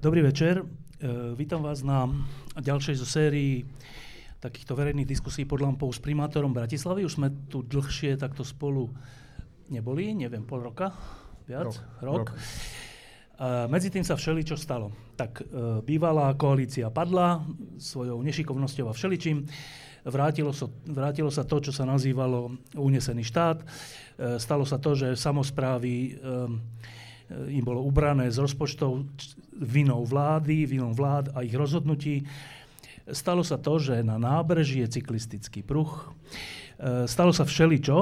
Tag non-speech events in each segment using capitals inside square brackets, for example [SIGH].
Dobrý večer. E, vítam vás na ďalšej zo sérii takýchto verejných diskusí pod lampou s primátorom Bratislavy. Už sme tu dlhšie takto spolu neboli, neviem, pol roka? Viac? Rok. Rok. rok. A medzi tým sa všeličo stalo. Tak e, bývalá koalícia padla svojou nešikovnosťou a všeličím. Vrátilo sa, vrátilo sa to, čo sa nazývalo unesený štát. E, stalo sa to, že samozprávy e, im bolo ubrané z rozpočtov vinou vlády, vinou vlád a ich rozhodnutí. Stalo sa to, že na nábreží je cyklistický pruh. E, stalo sa všeličo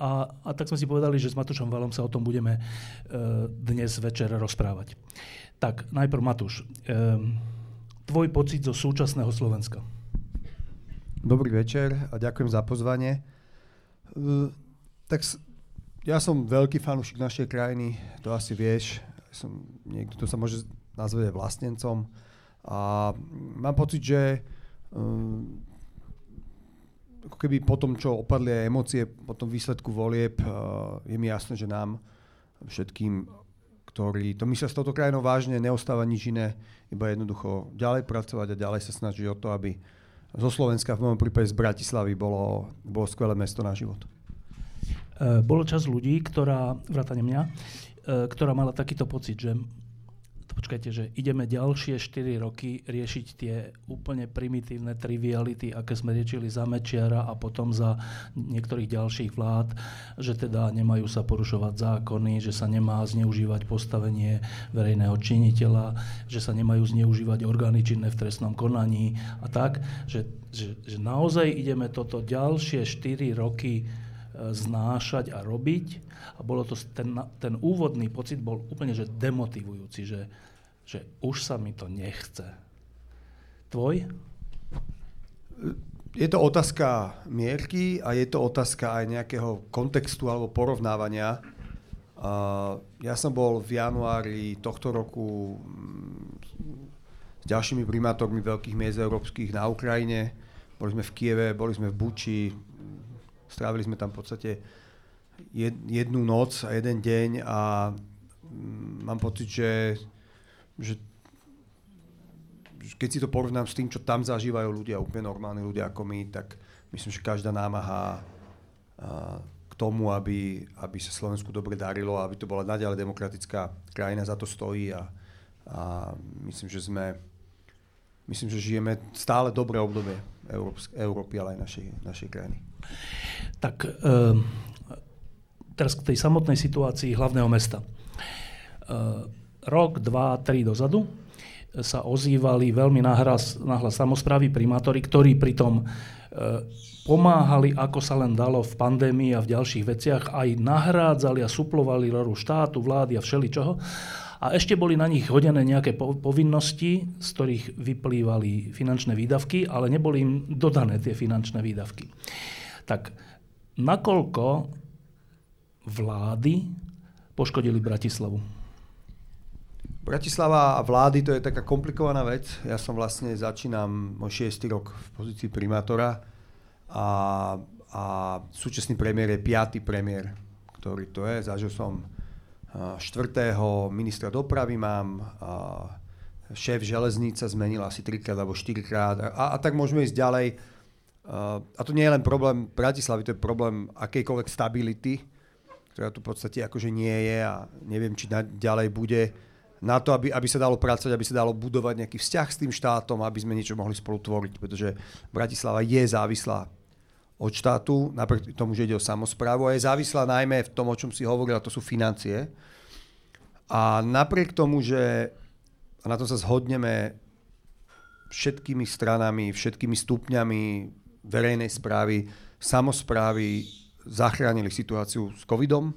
a, a tak sme si povedali, že s Matúšom Valom sa o tom budeme e, dnes večer rozprávať. Tak, najprv Matúš, e, tvoj pocit zo súčasného Slovenska. Dobrý večer a ďakujem za pozvanie. Tak ja som veľký fanúšik našej krajiny, to asi vieš. Som niekto, kto sa môže nazvať vlastnencom. A mám pocit, že um, ako keby po tom, čo opadli aj emócie, po tom výsledku volieb, uh, je mi jasné, že nám všetkým, ktorí to myslia s touto krajinou vážne, neostáva nič iné, iba jednoducho ďalej pracovať a ďalej sa snažiť o to, aby zo Slovenska, v mojom prípade z Bratislavy, bolo, bolo skvelé mesto na život. E, bolo čas ľudí, ktorá, vrátane mňa, e, ktorá mala takýto pocit, že počkajte, že ideme ďalšie 4 roky riešiť tie úplne primitívne triviality, aké sme riešili za Mečiara a potom za niektorých ďalších vlád, že teda nemajú sa porušovať zákony, že sa nemá zneužívať postavenie verejného činiteľa, že sa nemajú zneužívať orgány činné v trestnom konaní a tak, že, že, že naozaj ideme toto ďalšie 4 roky znášať a robiť. A bolo to, ten, ten úvodný pocit bol úplne že demotivujúci, že, že už sa mi to nechce. Tvoj? Je to otázka mierky a je to otázka aj nejakého kontextu alebo porovnávania. Ja som bol v januári tohto roku mm, s ďalšími primátormi veľkých miest európskych na Ukrajine. Boli sme v Kieve, boli sme v Buči, Strávili sme tam v podstate jednu noc a jeden deň a mm, mám pocit, že, že keď si to porovnám s tým, čo tam zažívajú ľudia, úplne normálni ľudia ako my, tak myslím, že každá námaha k tomu, aby, aby sa Slovensku dobre darilo, aby to bola naďalej demokratická krajina, za to stojí a, a myslím, že sme myslím, že žijeme stále dobré obdobie Európy, ale aj našej, našej krajiny. Tak uh, teraz k tej samotnej situácii hlavného mesta. Uh, rok, dva, tri dozadu sa ozývali veľmi nahlas, nahlas samozprávy, primátori, ktorí pritom uh, pomáhali, ako sa len dalo v pandémii a v ďalších veciach, aj nahrádzali a suplovali rolu štátu, vlády a všeličoho. A ešte boli na nich hodené nejaké povinnosti, z ktorých vyplývali finančné výdavky, ale neboli im dodané tie finančné výdavky. Tak nakoľko vlády poškodili Bratislavu? Bratislava a vlády to je taká komplikovaná vec. Ja som vlastne začínam môj 6. rok v pozícii primátora a, a súčasný premiér je piatý premiér, ktorý to je. Zažil som štvrtého ministra dopravy mám, šéf železnice zmenil asi trikrát alebo štyrikrát a, a tak môžeme ísť ďalej. A to nie je len problém Bratislavy, to je problém akejkoľvek stability, ktorá tu v podstate akože nie je a neviem, či na, ďalej bude na to, aby, aby sa dalo pracovať, aby sa dalo budovať nejaký vzťah s tým štátom, aby sme niečo mohli spolu tvoriť, pretože Bratislava je závislá od štátu, napriek tomu, že ide o samozprávu a je závislá najmä v tom, o čom si hovoril, a to sú financie. A napriek tomu, že a na to sa zhodneme všetkými stranami, všetkými stupňami verejnej správy, samozprávy zachránili situáciu s covidom.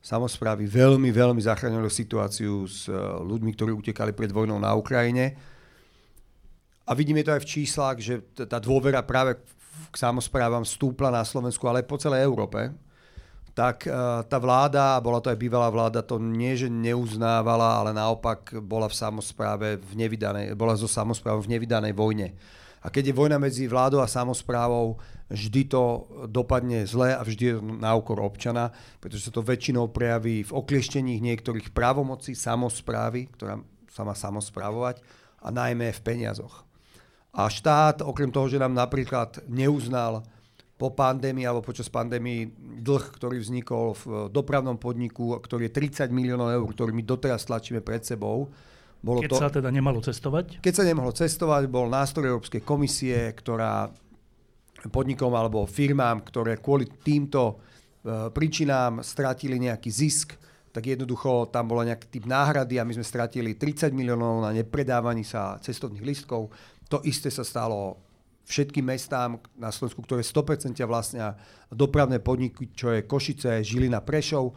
samozprávy veľmi, veľmi zachránili situáciu s e, ľuďmi, ktorí utekali pred vojnou na Ukrajine. A vidíme to aj v číslach, že tá dôvera práve k samozprávam stúpla na Slovensku, ale aj po celej Európe. Tak e, tá vláda, bola to aj bývalá vláda, to nie, že neuznávala, ale naopak bola v samozpráve v nevydanej, bola zo samozprávou v nevydanej vojne. A keď je vojna medzi vládou a samozprávou, vždy to dopadne zle a vždy je na úkor občana, pretože sa to väčšinou prejaví v okliešteních niektorých právomocí samozprávy, ktorá sa má samozprávovať, a najmä v peniazoch. A štát, okrem toho, že nám napríklad neuznal po pandémii alebo počas pandémii dlh, ktorý vznikol v dopravnom podniku, ktorý je 30 miliónov eur, ktorý my doteraz tlačíme pred sebou, bolo keď to, sa teda nemalo cestovať? Keď sa nemohlo cestovať, bol nástroj Európskej komisie, ktorá podnikom alebo firmám, ktoré kvôli týmto e, príčinám stratili nejaký zisk, tak jednoducho tam bola nejaký typ náhrady a my sme stratili 30 miliónov na nepredávaní sa cestovných listkov. To isté sa stalo všetkým mestám na Slovensku, ktoré 100% vlastnia dopravné podniky, čo je Košice, Žilina, Prešov.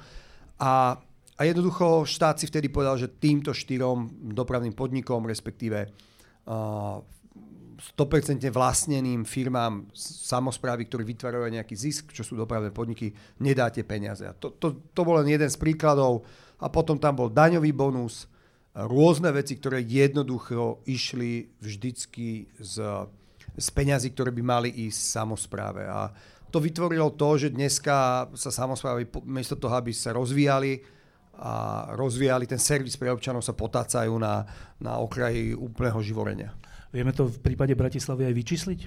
A a jednoducho štát si vtedy povedal, že týmto štyrom dopravným podnikom, respektíve uh, 100% vlastneným firmám samozprávy, ktorí vytvárajú nejaký zisk, čo sú dopravné podniky, nedáte peniaze. A to, to, to bol len jeden z príkladov. A potom tam bol daňový bonus, rôzne veci, ktoré jednoducho išli vždycky z, z peňazí, ktoré by mali ísť samozpráve. A to vytvorilo to, že dneska sa samozprávy, miesto toho, aby sa rozvíjali, a rozvíjali ten servis pre občanov, sa potácajú na, na okraji úplného živorenia. Vieme to v prípade Bratislavy aj vyčísliť?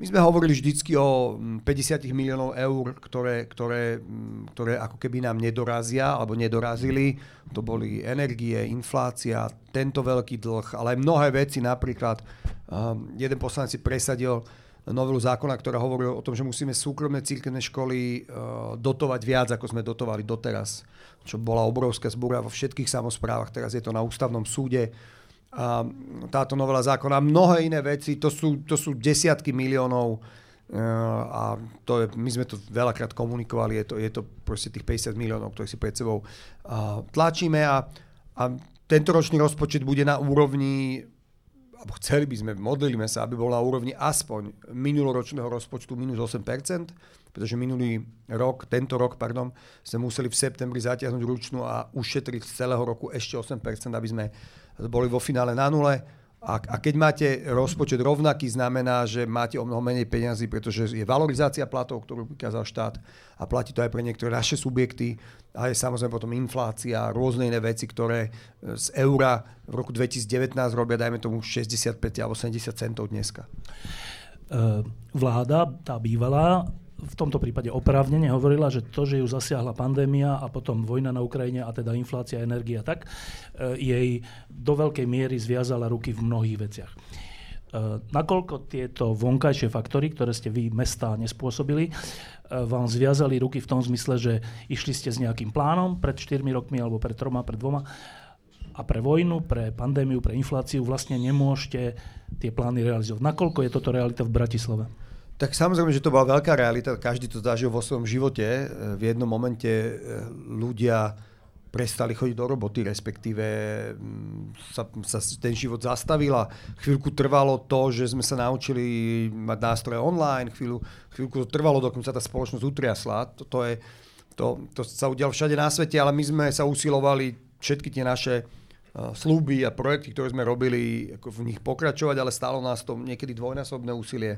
My sme hovorili vždycky o 50 mm, miliónov eur, ktoré, ktoré, mm, ktoré ako keby nám nedorazia alebo nedorazili. To boli energie, inflácia, tento veľký dlh, ale aj mnohé veci. Napríklad um, jeden poslanec si presadil novelu zákona, ktorá hovorí o tom, že musíme súkromné církevné školy uh, dotovať viac, ako sme dotovali doteraz čo bola obrovská zbúra vo všetkých samozprávach, teraz je to na ústavnom súde. A táto novela zákona mnohé iné veci, to sú, to sú desiatky miliónov e, a to je, my sme to veľakrát komunikovali, je to, je to proste tých 50 miliónov, ktoré si pred sebou tlačíme a, a tento ročný rozpočet bude na úrovni alebo chceli by sme, modlíme sa, aby bol na úrovni aspoň minuloročného rozpočtu minus 8%, pretože minulý rok, tento rok, pardon, sme museli v septembri zatiahnuť ručnú a ušetriť z celého roku ešte 8%, aby sme boli vo finále na nule a, a keď máte rozpočet rovnaký, znamená, že máte o mnoho menej peňazí, pretože je valorizácia platov, ktorú vykázal štát a platí to aj pre niektoré naše subjekty. A je samozrejme potom inflácia, rôzne iné veci, ktoré z eura v roku 2019 robia, dajme tomu 65 alebo 70 centov dneska. E, vláda, tá bývalá, v tomto prípade oprávnene hovorila, že to, že ju zasiahla pandémia a potom vojna na Ukrajine a teda inflácia, energia, tak e, jej do veľkej miery zviazala ruky v mnohých veciach. E, nakoľko tieto vonkajšie faktory, ktoré ste vy, mesta, nespôsobili, e, vám zviazali ruky v tom zmysle, že išli ste s nejakým plánom pred 4 rokmi alebo pred troma, pred dvoma a pre vojnu, pre pandémiu, pre infláciu vlastne nemôžete tie plány realizovať. Nakoľko je toto realita v Bratislave? Tak samozrejme, že to bola veľká realita, každý to zažil vo svojom živote. E, v jednom momente e, ľudia prestali chodiť do roboty, respektíve mm, sa, sa ten život zastavil a chvíľku trvalo to, že sme sa naučili mať nástroje online, chvíľu, chvíľku to trvalo, dokým sa tá spoločnosť utriasla. To, to, je, to, to sa udialo všade na svete, ale my sme sa usilovali všetky tie naše uh, slúby a projekty, ktoré sme robili, ako v nich pokračovať, ale stálo nás to niekedy dvojnásobné úsilie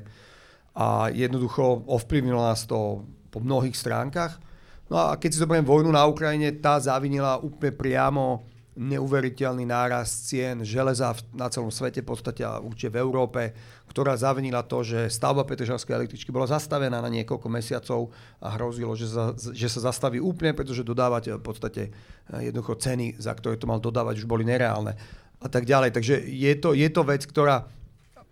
a jednoducho ovplyvnilo nás to po mnohých stránkach. No a keď si zoberiem vojnu na Ukrajine, tá zavinila úplne priamo neuveriteľný náraz cien železa na celom svete, v podstate a určite v Európe, ktorá zavinila to, že stavba Petržalskej električky bola zastavená na niekoľko mesiacov a hrozilo, že sa, že sa zastaví úplne, pretože dodávať v podstate eh, jednoducho ceny, za ktoré to mal dodávať, už boli nereálne a tak ďalej. Takže je to, je to vec, ktorá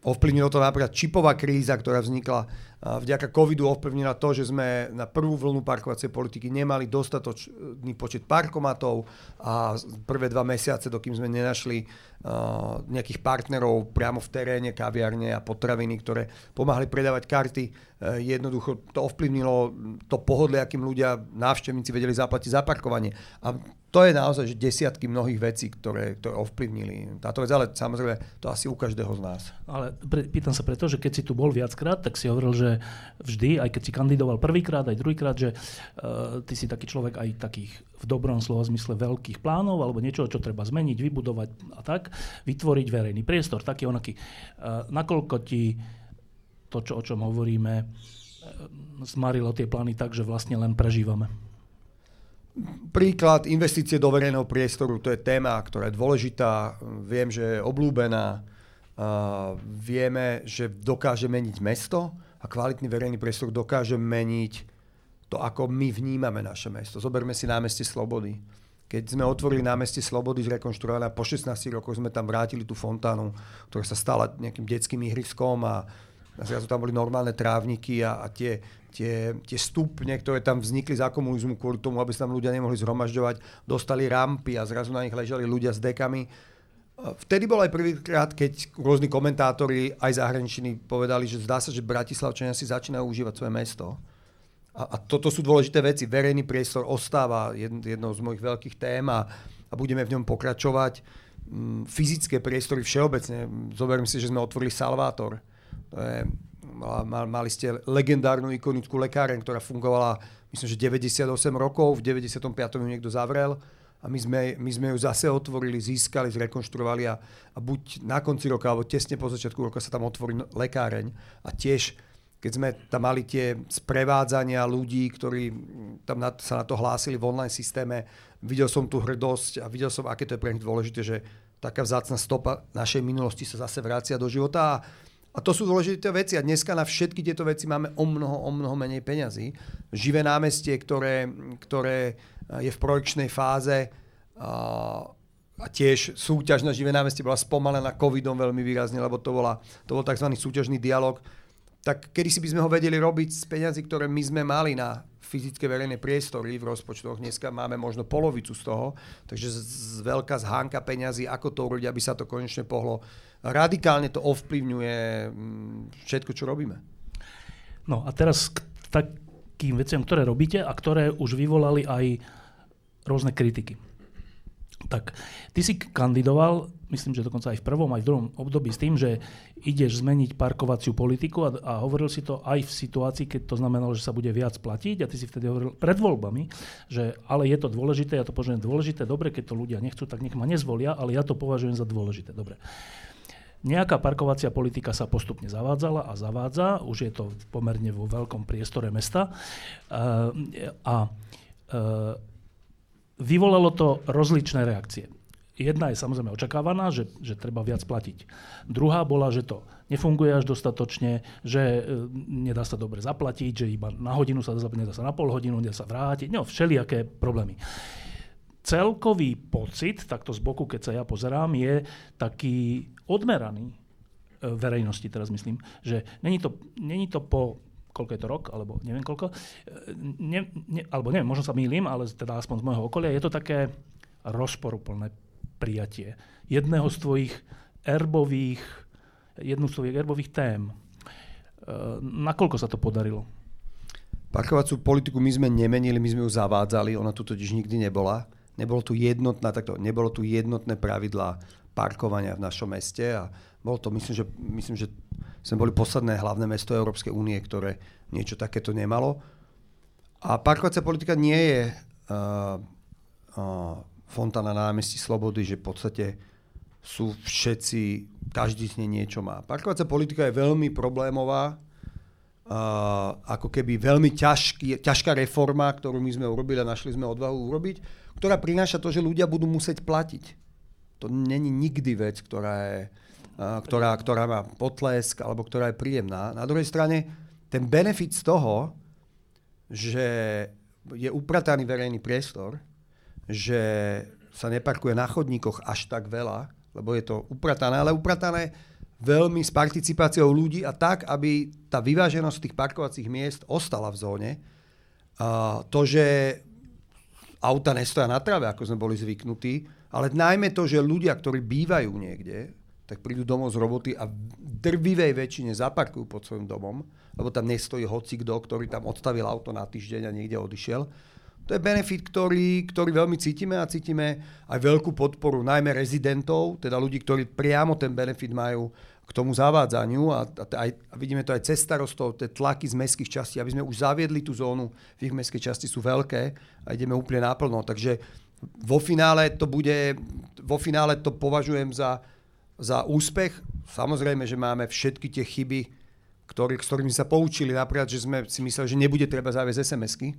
Ovplyvnilo to napríklad čipová kríza, ktorá vznikla vďaka covidu ovplyvnila to, že sme na prvú vlnu parkovacej politiky nemali dostatočný počet parkomatov a prvé dva mesiace, dokým sme nenašli nejakých partnerov priamo v teréne, kaviarne a potraviny, ktoré pomáhali predávať karty, jednoducho to ovplyvnilo to pohodlie, akým ľudia, návštevníci vedeli zaplatiť za parkovanie. A to je naozaj že desiatky mnohých vecí, ktoré, ktoré ovplyvnili táto vec, ale samozrejme to asi u každého z nás. Ale pre, pýtam sa preto, že keď si tu bol viackrát, tak si hovoril, že vždy, aj keď si kandidoval prvýkrát, aj druhýkrát, že uh, ty si taký človek aj takých v dobrom slova zmysle veľkých plánov alebo niečo, čo treba zmeniť, vybudovať a tak, vytvoriť verejný priestor, taký onaký. Uh, nakoľko ti to, čo, o čom hovoríme, uh, zmarilo tie plány tak, že vlastne len prežívame? Príklad investície do verejného priestoru, to je téma, ktorá je dôležitá, viem, že je oblúbená, uh, vieme, že dokáže meniť mesto a kvalitný verejný priestor dokáže meniť to, ako my vnímame naše mesto. Zoberme si námestie Slobody. Keď sme otvorili námestie Slobody zrekonštruované po 16 rokoch sme tam vrátili tú fontánu, ktorá sa stala nejakým detským ihriskom a a zrazu tam boli normálne trávniky a, a tie, tie, tie stupne, ktoré tam vznikli za komunizmu kvôli tomu, aby sa tam ľudia nemohli zhromažďovať, dostali rampy a zrazu na nich ležali ľudia s dekami. Vtedy bol aj prvýkrát, keď rôzni komentátori aj zahraniční povedali, že zdá sa, že Bratislavčania si začínajú užívať svoje mesto. A, a toto sú dôležité veci. Verejný priestor ostáva jednou z mojich veľkých tém a, a budeme v ňom pokračovať. Mm, fyzické priestory všeobecne. Zoberiem si, že sme otvorili Salvátor mali ste legendárnu ikonickú lekáreň, ktorá fungovala myslím, že 98 rokov, v 95. ju niekto zavrel a my sme, my sme ju zase otvorili, získali, zrekonštruovali a, a buď na konci roka, alebo tesne po začiatku roka sa tam otvorí lekáreň a tiež keď sme tam mali tie sprevádzania ľudí, ktorí tam na, sa na to hlásili v online systéme, videl som tú hrdosť a videl som, aké to je pre nich dôležité, že taká vzácna stopa našej minulosti sa zase vracia do života a a to sú dôležité veci a dneska na všetky tieto veci máme o mnoho, o mnoho menej peňazí. Živé námestie, ktoré, ktoré je v projekčnej fáze a, tiež súťaž na živé námestie bola spomalená covidom veľmi výrazne, lebo to, bola, to bol tzv. súťažný dialog. Tak kedy si by sme ho vedeli robiť z peňazí, ktoré my sme mali na fyzické verejné priestory v rozpočtoch. Dneska máme možno polovicu z toho, takže z, z veľká zhánka peňazí, ako to urobiť, aby sa to konečne pohlo radikálne to ovplyvňuje mm, všetko, čo robíme. No a teraz k takým veciam, ktoré robíte a ktoré už vyvolali aj rôzne kritiky. Tak, ty si kandidoval, myslím, že dokonca aj v prvom, aj v druhom období s tým, že ideš zmeniť parkovaciu politiku a, a hovoril si to aj v situácii, keď to znamenalo, že sa bude viac platiť a ty si vtedy hovoril pred voľbami, že ale je to dôležité, ja to považujem dôležité, dobre, keď to ľudia nechcú, tak nech ma nezvolia, ale ja to považujem za dôležité, dobre. Nejaká parkovacia politika sa postupne zavádzala a zavádza, už je to pomerne vo veľkom priestore mesta. Uh, a uh, vyvolalo to rozličné reakcie. Jedna je samozrejme očakávaná, že, že treba viac platiť. Druhá bola, že to nefunguje až dostatočne, že e, nedá sa dobre zaplatiť, že iba na hodinu sa dá nedá sa na pol hodinu, nedá sa vrátiť, no všelijaké problémy celkový pocit, takto z boku, keď sa ja pozerám, je taký odmeraný e, verejnosti, teraz myslím, že není to, není to po koľko je to rok, alebo neviem koľko, e, ne, ne, alebo neviem, možno sa mýlim, ale teda aspoň z môjho okolia, je to také rozporuplné prijatie jedného z tvojich erbových, jednu z tvojich erbových tém. E, nakoľko sa to podarilo? Parkovacú politiku my sme nemenili, my sme ju zavádzali, ona tu totiž nikdy nebola nebolo tu jednotná, takto, nebolo tu jednotné pravidlá parkovania v našom meste a bolo to, myslím, že, myslím, že sme boli posledné hlavné mesto Európskej únie, ktoré niečo takéto nemalo. A parkovacia politika nie je uh, uh, fontána na námestí Slobody, že v podstate sú všetci, každý z nej niečo má. Parkovacia politika je veľmi problémová, ako keby veľmi ťažký, ťažká reforma, ktorú my sme urobili a našli sme odvahu urobiť ktorá prináša to, že ľudia budú musieť platiť. To není nikdy vec, ktorá, je, ktorá, ktorá má potlesk alebo ktorá je príjemná. Na druhej strane, ten benefit z toho, že je uprataný verejný priestor, že sa neparkuje na chodníkoch až tak veľa, lebo je to upratané, ale upratané veľmi s participáciou ľudí a tak, aby tá vyváženosť tých parkovacích miest ostala v zóne. A to, že auta nestoja na trave, ako sme boli zvyknutí, ale najmä to, že ľudia, ktorí bývajú niekde, tak prídu domov z roboty a drvivej väčšine zaparkujú pod svojim domom, lebo tam nestojí hoci kto, ktorý tam odstavil auto na týždeň a niekde odišiel. To je benefit, ktorý, ktorý veľmi cítime a cítime aj veľkú podporu najmä rezidentov, teda ľudí, ktorí priamo ten benefit majú k tomu zavádzaniu a, a, aj, a vidíme to aj cez starostov, tie tlaky z mestských častí, aby sme už zaviedli tú zónu, v ich mestskej časti sú veľké a ideme úplne naplno. Takže vo finále to bude, vo finále to považujem za, za úspech. Samozrejme, že máme všetky tie chyby, ktorý, s ktorými sa poučili. Napríklad, že sme si mysleli, že nebude treba zaviesť SMS-ky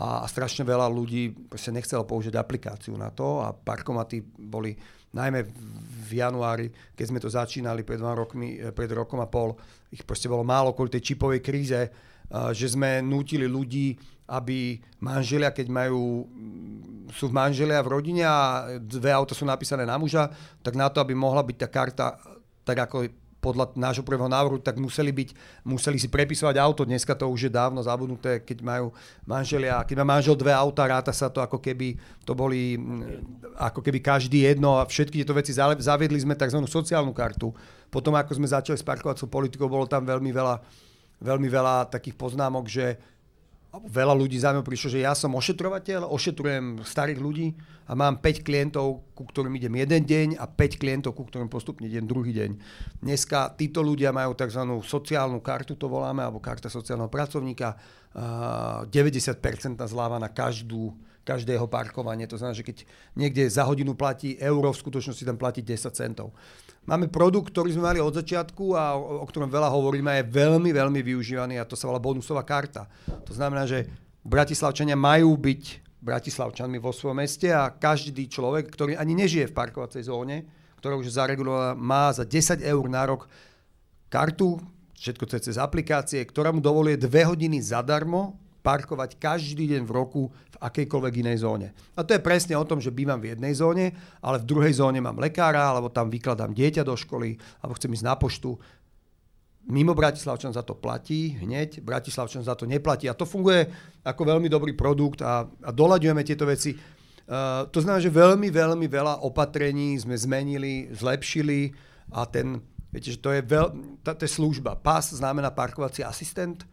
a, strašne veľa ľudí proste nechcelo použiť aplikáciu na to a parkomaty boli najmä v januári, keď sme to začínali pred, rokmi, eh, pred rokom a pol, ich proste bolo málo kvôli tej čipovej kríze, eh, že sme nútili ľudí, aby manželia, keď majú, mm, sú manželia v rodine a dve auta sú napísané na muža, tak na to, aby mohla byť tá karta tak ako podľa nášho prvého návrhu, tak museli, byť, museli si prepisovať auto. Dneska to už je dávno zabudnuté, keď majú manželia, keď má manžel dve auta, ráta sa to ako keby to boli mm, ako keby každý jedno a všetky tieto veci zaviedli sme tzv. sociálnu kartu. Potom ako sme začali s parkovacou politikou, bolo tam veľmi veľa, veľmi veľa takých poznámok, že veľa ľudí za mňa prišlo, že ja som ošetrovateľ, ošetrujem starých ľudí a mám 5 klientov, ku ktorým idem jeden deň a 5 klientov, ku ktorým postupne idem druhý deň. Dneska títo ľudia majú tzv. sociálnu kartu, to voláme, alebo karta sociálneho pracovníka, 90% zláva na každú, každého parkovanie. To znamená, že keď niekde za hodinu platí euro, v skutočnosti tam platí 10 centov. Máme produkt, ktorý sme mali od začiatku a o, o ktorom veľa hovoríme, je veľmi, veľmi využívaný a to sa volá bonusová karta. To znamená, že Bratislavčania majú byť Bratislavčanmi vo svojom meste a každý človek, ktorý ani nežije v parkovacej zóne, ktorá už je zaregulovaná, má za 10 eur na rok kartu, všetko to je cez aplikácie, ktorá mu dovoluje 2 hodiny zadarmo parkovať každý deň v roku v akejkoľvek inej zóne. A to je presne o tom, že bývam v jednej zóne, ale v druhej zóne mám lekára, alebo tam vykladám dieťa do školy, alebo chcem ísť na poštu. Mimo Bratislavčan za to platí hneď, Bratislavčan za to neplatí. A to funguje ako veľmi dobrý produkt a, a doľaďujeme tieto veci. Uh, to znamená, že veľmi, veľmi veľa opatrení sme zmenili, zlepšili a ten, viete, že to je, veľ, to je služba. PAS znamená parkovací asistent,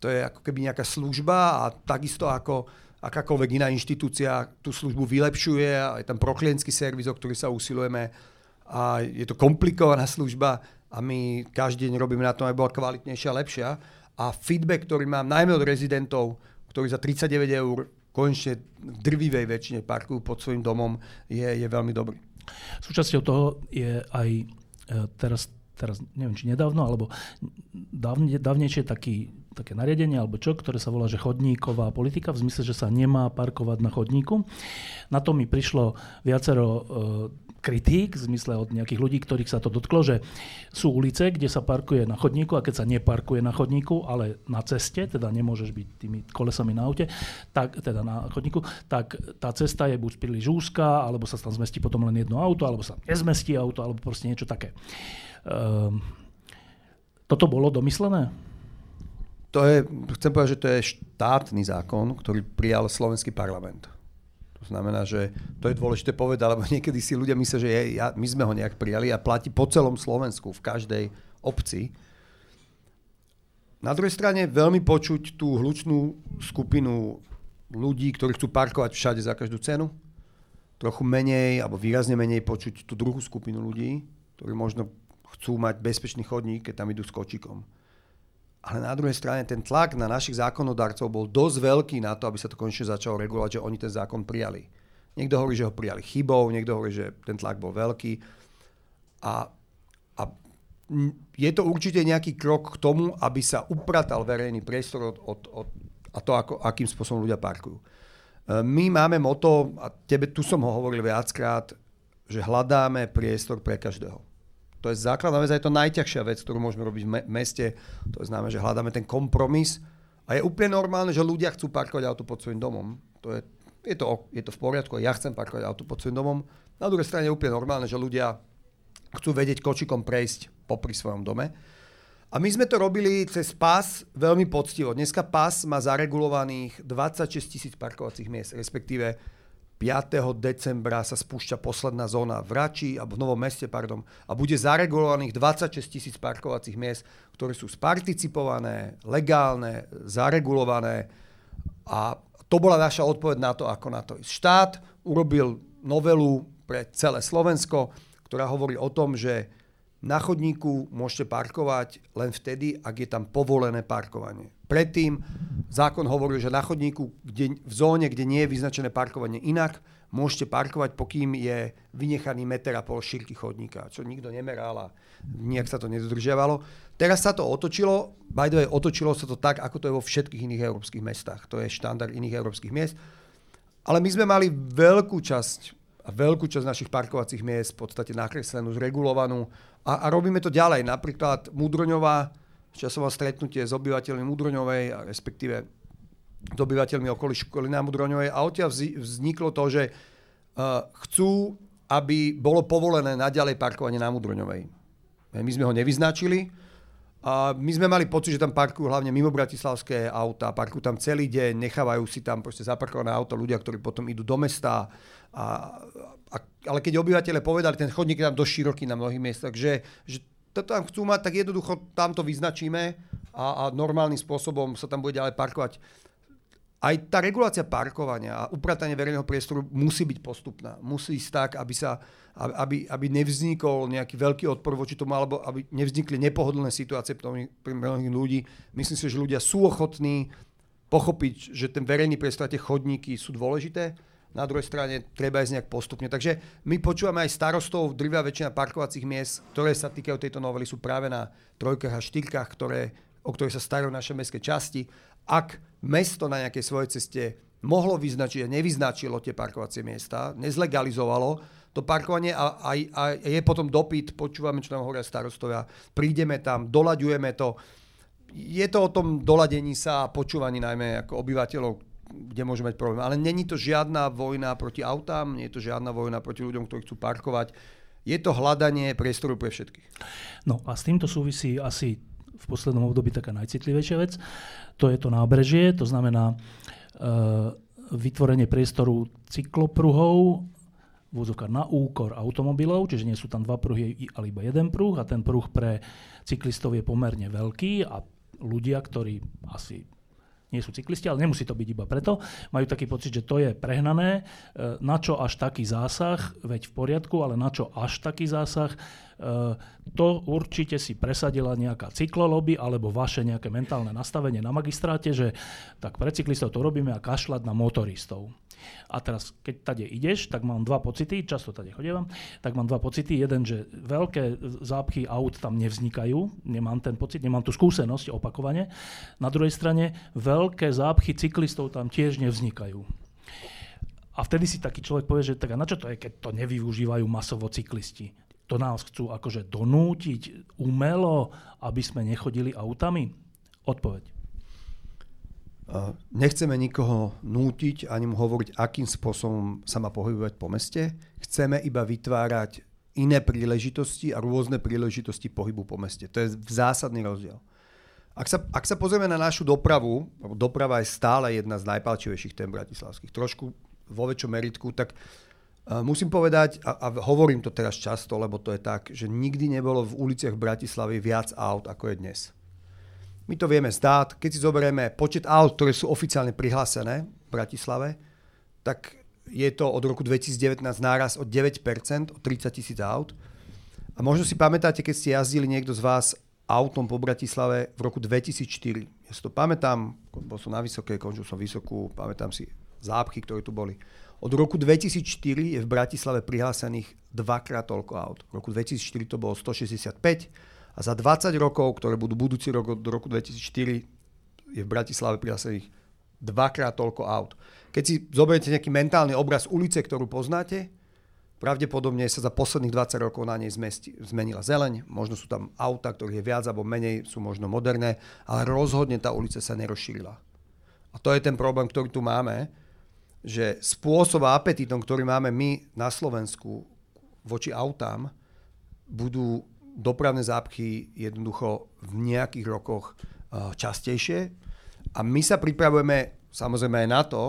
to je ako keby nejaká služba a takisto ako akákoľvek iná inštitúcia tú službu vylepšuje a je tam proklientský servis, o ktorý sa usilujeme a je to komplikovaná služba a my každý deň robíme na tom, aby bola kvalitnejšia a lepšia. A feedback, ktorý mám najmä od rezidentov, ktorí za 39 eur konečne v drvivej väčšine parkujú pod svojim domom, je, je veľmi dobrý. Súčasťou toho je aj e, teraz, teraz neviem, či nedávno, alebo dávne, dávnejšie taký také nariadenie alebo čo, ktoré sa volá, že chodníková politika, v zmysle, že sa nemá parkovať na chodníku. Na to mi prišlo viacero e, kritík, v zmysle od nejakých ľudí, ktorých sa to dotklo, že sú ulice, kde sa parkuje na chodníku a keď sa neparkuje na chodníku, ale na ceste, teda nemôžeš byť tými kolesami na aute, tak, teda na chodníku, tak tá cesta je buď príliš úzka, alebo sa tam zmestí potom len jedno auto, alebo sa nezmestí auto, alebo proste niečo také. Um, toto bolo domyslené? To je, chcem povedať, že to je štátny zákon, ktorý prijal slovenský parlament. To znamená, že to je dôležité povedať, lebo [LAUGHS] niekedy si ľudia myslia, že je, ja, my sme ho nejak prijali a platí po celom Slovensku, v každej obci. Na druhej strane veľmi počuť tú hlučnú skupinu ľudí, ktorí chcú parkovať všade za každú cenu. Trochu menej, alebo výrazne menej počuť tú druhú skupinu ľudí, ktorí možno chcú mať bezpečný chodník, keď tam idú s kočikom ale na druhej strane ten tlak na našich zákonodarcov bol dosť veľký na to, aby sa to konečne začalo regulovať, že oni ten zákon prijali. Niekto hovorí, že ho prijali chybou, niekto hovorí, že ten tlak bol veľký. A, a je to určite nejaký krok k tomu, aby sa upratal verejný priestor od, od, od, a to, ako, akým spôsobom ľudia parkujú. E, my máme moto, a tebe, tu som ho hovoril viackrát, že hľadáme priestor pre každého. To je základná vec a je to najťažšia vec, ktorú môžeme robiť v meste. To znamená, že hľadáme ten kompromis. A je úplne normálne, že ľudia chcú parkovať auto pod svojim domom. To je, je, to, je to v poriadku, ja chcem parkovať auto pod svojim domom. Na druhej strane je úplne normálne, že ľudia chcú vedieť kočikom prejsť popri svojom dome. A my sme to robili cez PAS veľmi poctivo. Dneska PAS má zaregulovaných 26 tisíc parkovacích miest, respektíve 5. decembra sa spúšťa posledná zóna v Rači, v Novom meste, pardon, a bude zaregulovaných 26 tisíc parkovacích miest, ktoré sú sparticipované, legálne, zaregulované a to bola naša odpoveď na to, ako na to ísť. Štát urobil novelu pre celé Slovensko, ktorá hovorí o tom, že na chodníku môžete parkovať len vtedy, ak je tam povolené parkovanie. Predtým zákon hovoril, že na chodníku, kde, v zóne, kde nie je vyznačené parkovanie inak, môžete parkovať, pokým je vynechaný meter a pol šírky chodníka, čo nikto nemeral a nejak sa to nedodržiavalo. Teraz sa to otočilo, by the way, otočilo sa to tak, ako to je vo všetkých iných európskych mestách. To je štandard iných európskych miest. Ale my sme mali veľkú časť a veľkú časť našich parkovacích miest v podstate nakreslenú, zregulovanú a, a robíme to ďalej. Napríklad Múdroňová, časové stretnutie s obyvateľmi Múdroňovej, a respektíve s obyvateľmi okolí školy na Múdroňovej a odtiaľ vzniklo to, že uh, chcú, aby bolo povolené naďalej parkovanie na Múdroňovej. My sme ho nevyznačili, a my sme mali pocit, že tam parkujú hlavne mimo bratislavské auta, parkujú tam celý deň, nechávajú si tam proste zaparkované auto ľudia, ktorí potom idú do mesta. A, a, ale keď obyvateľe povedali, ten chodník je tam dosť široký na mnohých miestach, že, že to tam chcú mať, tak jednoducho tam to vyznačíme a, a normálnym spôsobom sa tam bude ďalej parkovať aj tá regulácia parkovania a upratanie verejného priestoru musí byť postupná. Musí ísť tak, aby, sa, aby, aby nevznikol nejaký veľký odpor voči tomu, alebo aby nevznikli nepohodlné situácie pre mnohých ľudí. Myslím si, že ľudia sú ochotní pochopiť, že ten verejný priestor a tie chodníky sú dôležité. Na druhej strane treba ísť nejak postupne. Takže my počúvame aj starostov, drvia väčšina parkovacích miest, ktoré sa týkajú tejto novely, sú práve na trojkách a štyrkách, ktoré, o ktoré sa starajú naše mestské časti. Ak mesto na nejakej svojej ceste mohlo vyznačiť a nevyznačilo tie parkovacie miesta, nezlegalizovalo to parkovanie a, a, a je potom dopyt, počúvame, čo nám hovoria starostovia, prídeme tam, doľaďujeme to. Je to o tom doladení sa a počúvaní najmä ako obyvateľov, kde môže mať problém. Ale není to žiadna vojna proti autám, nie je to žiadna vojna proti ľuďom, ktorí chcú parkovať. Je to hľadanie priestoru pre všetkých. No a s týmto súvisí asi v poslednom období taká najcitlivejšia vec. To je to nábrežie, to znamená e, vytvorenie priestoru cyklopruhov na úkor automobilov, čiže nie sú tam dva pruhy, ale iba jeden pruh a ten pruh pre cyklistov je pomerne veľký a ľudia, ktorí asi nie sú cyklisti, ale nemusí to byť iba preto. Majú taký pocit, že to je prehnané. E, na čo až taký zásah? Veď v poriadku, ale na čo až taký zásah? E, to určite si presadila nejaká cyklolobby alebo vaše nejaké mentálne nastavenie na magistráte, že tak pre cyklistov to robíme a kašľať na motoristov. A teraz, keď tade ideš, tak mám dva pocity, často tade chodievam, tak mám dva pocity. Jeden, že veľké zápchy aut tam nevznikajú, nemám ten pocit, nemám tú skúsenosť opakovane. Na druhej strane, veľké zápchy cyklistov tam tiež nevznikajú. A vtedy si taký človek povie, že tak a na čo to je, keď to nevyužívajú masovo cyklisti? To nás chcú akože donútiť umelo, aby sme nechodili autami? Odpoveď. Nechceme nikoho nútiť ani mu hovoriť, akým spôsobom sa má pohybovať po meste. Chceme iba vytvárať iné príležitosti a rôzne príležitosti pohybu po meste. To je zásadný rozdiel. Ak sa, ak sa pozrieme na našu dopravu, doprava je stále jedna z najpalčivejších tém bratislavských, trošku vo väčšom meritku, tak uh, musím povedať, a, a hovorím to teraz často, lebo to je tak, že nikdy nebolo v uliciach Bratislavy viac aut, ako je dnes. My to vieme zdát. Keď si zoberieme počet aut, ktoré sú oficiálne prihlásené v Bratislave, tak je to od roku 2019 náraz o 9%, o 30 tisíc aut. A možno si pamätáte, keď ste jazdili niekto z vás autom po Bratislave v roku 2004. Ja si to pamätám, bol som na Vysokej, končil som Vysokú, pamätám si zápchy, ktoré tu boli. Od roku 2004 je v Bratislave prihlásených dvakrát toľko aut. V roku 2004 to bolo 165, a za 20 rokov, ktoré budú budúci rok do roku 2004, je v Bratislave prihlásených dvakrát toľko aut. Keď si zoberiete nejaký mentálny obraz ulice, ktorú poznáte, pravdepodobne sa za posledných 20 rokov na nej zmesti, zmenila zeleň, možno sú tam auta, ktorých je viac alebo menej, sú možno moderné, ale rozhodne tá ulica sa nerozšírila. A to je ten problém, ktorý tu máme, že spôsob a apetitom, ktorý máme my na Slovensku voči autám, budú dopravné zápchy jednoducho v nejakých rokoch uh, častejšie. A my sa pripravujeme samozrejme aj na to,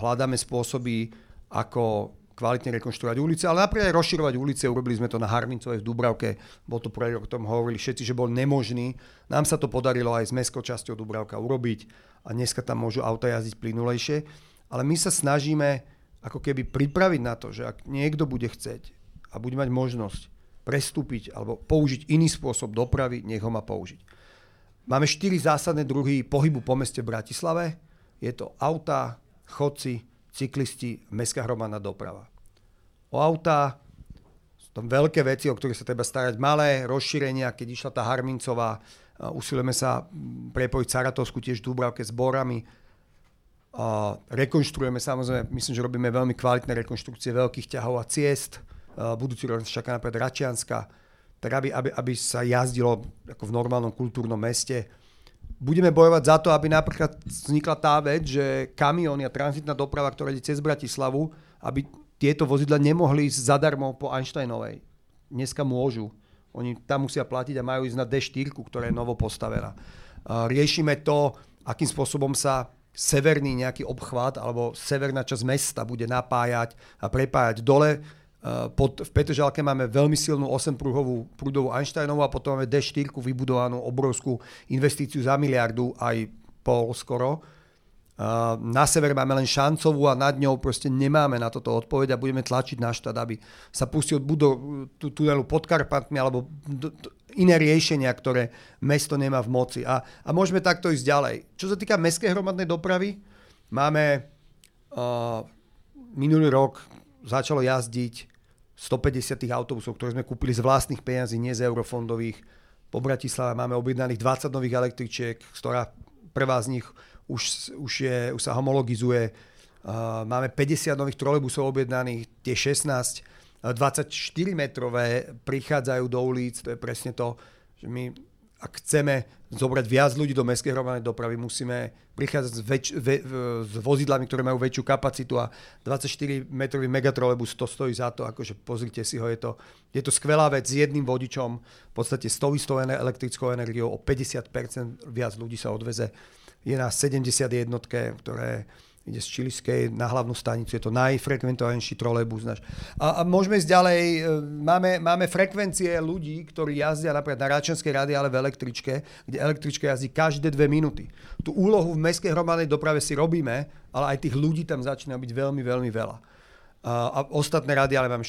hľadáme spôsoby, ako kvalitne rekonštruovať ulice, ale napríklad aj rozširovať ulice. Urobili sme to na Harmincovej v Dubravke, bol to projekt, o tom hovorili všetci, že bol nemožný. Nám sa to podarilo aj s mestskou časťou Dubravka urobiť a dneska tam môžu auta jazdiť plynulejšie. Ale my sa snažíme ako keby pripraviť na to, že ak niekto bude chceť a bude mať možnosť prestúpiť alebo použiť iný spôsob dopravy, nech ho má použiť. Máme štyri zásadné druhy pohybu po meste Bratislave. Je to auta, chodci, cyklisti, mestská hromadná doprava. O auta sú tam veľké veci, o ktorých sa treba starať. Malé rozšírenia, keď išla tá Harmincová, usilujeme sa prepojiť Saratovsku tiež v Dúbravke s Borami. Rekonštruujeme samozrejme, myslím, že robíme veľmi kvalitné rekonštrukcie veľkých ťahov a ciest. Budúci rok čaká napríklad Račianska, tak aby, aby, aby sa jazdilo ako v normálnom kultúrnom meste budeme bojovať za to, aby napríklad vznikla tá vec, že kamióny a tranzitná doprava, ktorá ide cez Bratislavu, aby tieto vozidla nemohli ísť zadarmo po Einsteinovej. Dneska môžu. Oni tam musia platiť a majú ísť na D4, ktorá je novo postavená. Riešime to, akým spôsobom sa severný nejaký obchvat alebo severná časť mesta bude napájať a prepájať dole Eh, pod, v Petržalke máme veľmi silnú 8-pruhovú prúdovú Einsteinovú a potom máme D4 vybudovanú obrovskú investíciu za miliardu aj pol skoro. Uh, na sever máme len šancovú a nad ňou proste nemáme na toto odpoveď a budeme tlačiť na štát, aby sa pustil buď do tunelu pod Karpatmi alebo do, do, iné riešenia, ktoré mesto nemá v moci. A, a môžeme takto ísť ďalej. Čo sa týka mestskej hromadnej dopravy, máme uh, minulý rok začalo jazdiť 150 tých autobusov, ktoré sme kúpili z vlastných peňazí, nie z eurofondových. Po Bratislave máme objednaných 20 nových električiek, ktorá prvá z nich už, už, je, už sa homologizuje. Máme 50 nových trolejbusov objednaných, tie 16, 24 metrové prichádzajú do ulic, to je presne to, že my ak chceme zobrať viac ľudí do mestskej hromadnej dopravy, musíme prichádzať s, väč- ve- s vozidlami, ktoré majú väčšiu kapacitu a 24-metrový megatrolebus to stojí za to, akože pozrite si ho, je to, je to skvelá vec s jedným vodičom, v podstate s tou istou elektrickou energiou, o 50% viac ľudí sa odveze. Je na 70 jednotke, ktoré ide z Čiliskej na hlavnú stanicu, je to najfrekventovanejší trolejbus. A, a môžeme ísť ďalej, e, máme, máme frekvencie ľudí, ktorí jazdia napríklad na Račanskej rady, ale v električke, kde električka jazdí každé dve minúty. Tú úlohu v mestskej hromadnej doprave si robíme, ale aj tých ľudí tam začína byť veľmi, veľmi veľa. A, a ostatné rady ale máme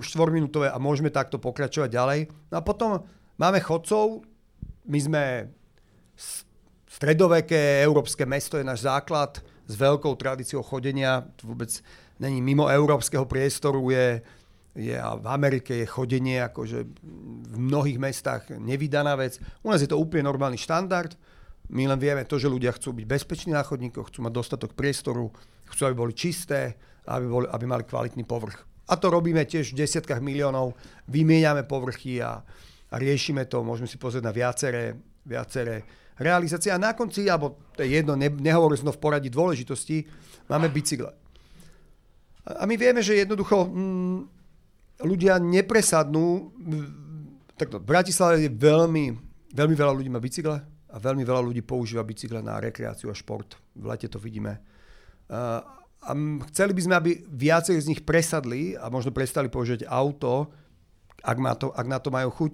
štvorminútové a môžeme takto pokračovať ďalej. No a potom máme chodcov, my sme stredoveké európske mesto, je náš základ, s veľkou tradíciou chodenia, vôbec není mimo európskeho priestoru, je, je a v Amerike je chodenie akože v mnohých mestách nevydaná vec. U nás je to úplne normálny štandard. My len vieme to, že ľudia chcú byť bezpeční na chodníkoch, chcú mať dostatok priestoru, chcú, aby boli čisté, aby, boli, aby mali kvalitný povrch. A to robíme tiež v desiatkách miliónov, vymieňame povrchy a, a riešime to, môžeme si pozrieť na viaceré, viaceré realizácia. A na konci, alebo to je jedno, ne, nehovorím som v poradí dôležitosti, máme bicykle. A my vieme, že jednoducho mm, ľudia nepresadnú. Takto, v Bratislave je veľmi, veľmi veľa ľudí má bicykle a veľmi veľa ľudí používa bicykle na rekreáciu a šport. V lete to vidíme. A, a chceli by sme, aby viacej z nich presadli a možno prestali používať auto, ak, má to, ak na to majú chuť,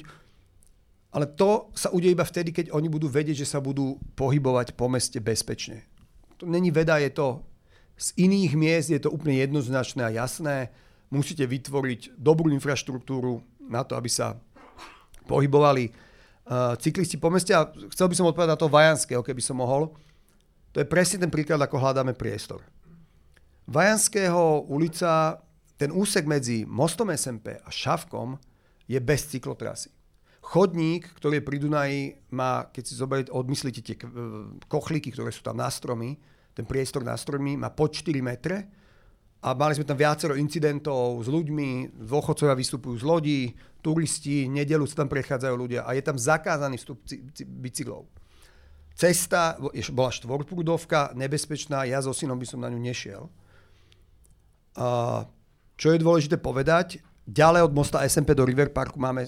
ale to sa udeje iba vtedy, keď oni budú vedieť, že sa budú pohybovať po meste bezpečne. To není veda, je to z iných miest, je to úplne jednoznačné a jasné. Musíte vytvoriť dobrú infraštruktúru na to, aby sa pohybovali uh, cyklisti po meste. A chcel by som odpovedať na to Vajanského, keby som mohol. To je presne ten príklad, ako hľadáme priestor. Vajanského ulica, ten úsek medzi mostom SMP a Šavkom je bez cyklotrasy. Chodník, ktorý je pri Dunaji, má, keď si zoberiete, odmyslíte tie kochlíky, ktoré sú tam na stromy, ten priestor na stromy má po 4 metre a mali sme tam viacero incidentov s ľuďmi, dôchodcovia vystupujú z lodí, turisti, nedelu sa tam prechádzajú ľudia a je tam zakázaný vstup bicyklov. Cesta bola štvorprúdovka, nebezpečná, ja so synom by som na ňu nešiel. Čo je dôležité povedať, ďalej od mosta SMP do River Parku máme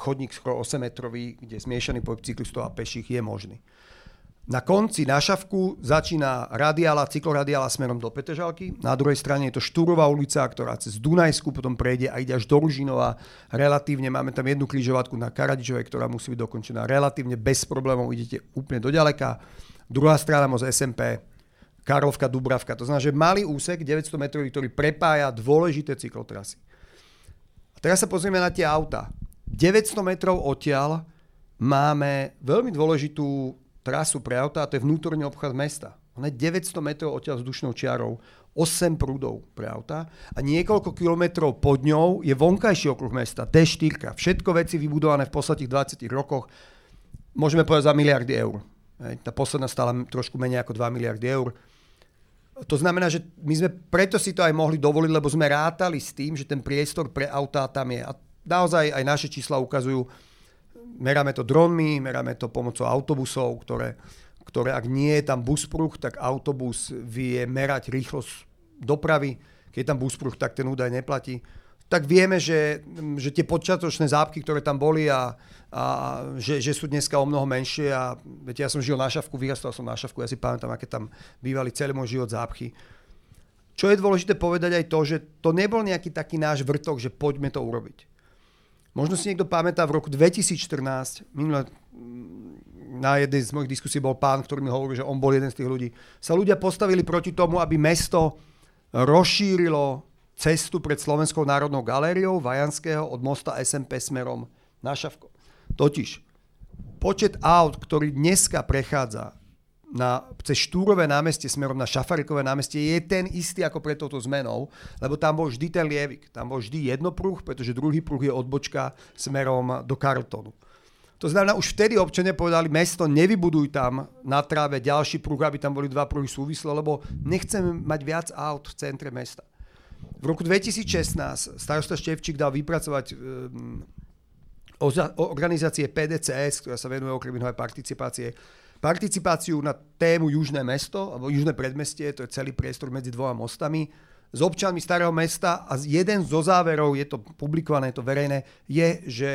chodník skoro 8 metrový, kde zmiešaný pohyb cyklistov a peších je možný. Na konci, na šavku, začína radiála, cykloradiála smerom do Petržalky. Na druhej strane je to Štúrová ulica, ktorá cez Dunajsku potom prejde a ide až do Ružinova. Relatívne máme tam jednu križovatku na Karadičovej, ktorá musí byť dokončená. Relatívne bez problémov idete úplne do ďaleka. Druhá strana most SMP, Karovka, Dubravka. To znamená, že malý úsek 900 metrový, ktorý prepája dôležité cyklotrasy. Teraz sa pozrieme na tie auta. 900 metrov odtiaľ máme veľmi dôležitú trasu pre auta a to je vnútorný obchod mesta. Ona je 900 metrov odtiaľ vzdušnou čiarou, 8 prúdov pre auta a niekoľko kilometrov pod ňou je vonkajší okruh mesta, D4. Všetko veci vybudované v posledných 20 rokoch, môžeme povedať za miliardy eur. Tá posledná stála trošku menej ako 2 miliardy eur. To znamená, že my sme preto si to aj mohli dovoliť, lebo sme rátali s tým, že ten priestor pre autá tam je. A naozaj aj naše čísla ukazujú, meráme to dronmi, meráme to pomocou autobusov, ktoré, ktoré ak nie je tam buspruch, tak autobus vie merať rýchlosť dopravy. Keď je tam buspruch, tak ten údaj neplatí. Tak vieme, že, že tie podčiatočné zápky, ktoré tam boli a, a že, že sú dneska o mnoho menšie a viete, ja som žil na šavku, vyrastal som na šavku, ja si pamätám, aké tam bývali celý môj život zápchy. Čo je dôležité povedať aj to, že to nebol nejaký taký náš vrtok, že poďme to urobiť. Možno si niekto pamätá, v roku 2014, minulé, mm, na jednej z mojich diskusí bol pán, ktorý mi hovoril, že on bol jeden z tých ľudí, sa ľudia postavili proti tomu, aby mesto rozšírilo cestu pred Slovenskou národnou galériou Vajanského od mosta SMP smerom na Šavko. Totiž počet aut, ktorý dneska prechádza na, cez Štúrové námestie smerom na Šafarikové námestie je ten istý ako pred touto zmenou, lebo tam bol vždy ten lievik. Tam bol vždy jednopruh, pretože druhý pruh je odbočka smerom do Carltonu. To znamená, už vtedy občania povedali, mesto, nevybuduj tam na tráve ďalší pruh, aby tam boli dva pruhy súvisle, lebo nechceme mať viac aut v centre mesta. V roku 2016 starosta Števčík dal vypracovať um, organizácie PDCS, ktorá sa venuje okrem iného aj participácie participáciu na tému Južné mesto, alebo Južné predmestie, to je celý priestor medzi dvoma mostami, s občanmi starého mesta a jeden zo záverov, je to publikované, je to verejné, je, že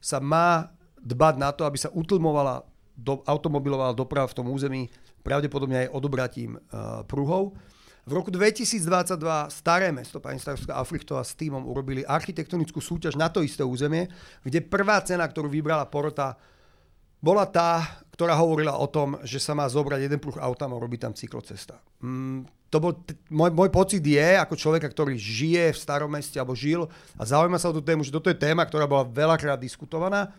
sa má dbať na to, aby sa utlmovala do, automobilová doprava v tom území, pravdepodobne aj odobratím uh, pruhov. V roku 2022 staré mesto, pani starostka Africhtová s týmom urobili architektonickú súťaž na to isté územie, kde prvá cena, ktorú vybrala porota, bola tá, ktorá hovorila o tom, že sa má zobrať jeden pruh auta a robiť tam cyklocesta. Mm, to bol, t- môj, môj pocit je, ako človeka, ktorý žije v starom meste alebo žil a zaujíma sa o tú tému, že toto je téma, ktorá bola veľakrát diskutovaná,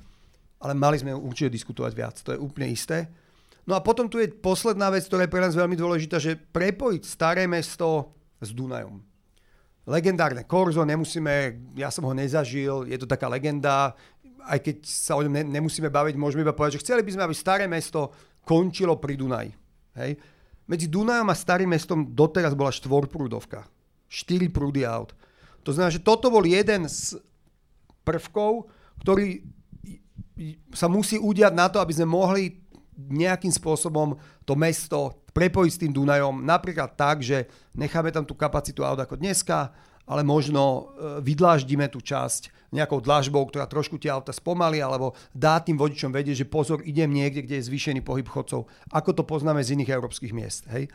ale mali sme ju určite diskutovať viac, to je úplne isté. No a potom tu je posledná vec, ktorá je pre nás veľmi dôležitá, že prepojiť staré mesto s Dunajom. Legendárne Korzo, nemusíme, ja som ho nezažil, je to taká legenda, aj keď sa o ňom ne, nemusíme baviť, môžeme iba povedať, že chceli by sme, aby staré mesto končilo pri Dunaji. Hej? Medzi Dunajom a starým mestom doteraz bola štvorprúdovka. Štyri prúdy aut. To znamená, že toto bol jeden z prvkov, ktorý sa musí udiať na to, aby sme mohli nejakým spôsobom to mesto prepojiť s tým Dunajom. Napríklad tak, že necháme tam tú kapacitu aut ako dneska, ale možno e, vydláždime tú časť nejakou dlažbou, ktorá trošku tie auta spomalí, alebo dá tým vodičom vedieť, že pozor, idem niekde, kde je zvýšený pohyb chodcov, ako to poznáme z iných európskych miest. Hej?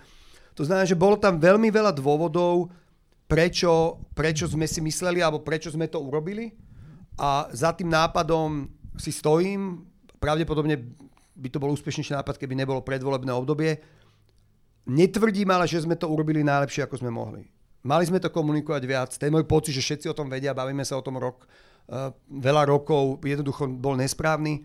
To znamená, že bolo tam veľmi veľa dôvodov, prečo, prečo sme si mysleli, alebo prečo sme to urobili. A za tým nápadom si stojím, pravdepodobne by to bol úspešnejší nápad, keby nebolo predvolebné obdobie. Netvrdím ale, že sme to urobili najlepšie, ako sme mohli. Mali sme to komunikovať viac. Ten môj pocit, že všetci o tom vedia, bavíme sa o tom rok, uh, veľa rokov, jednoducho bol nesprávny.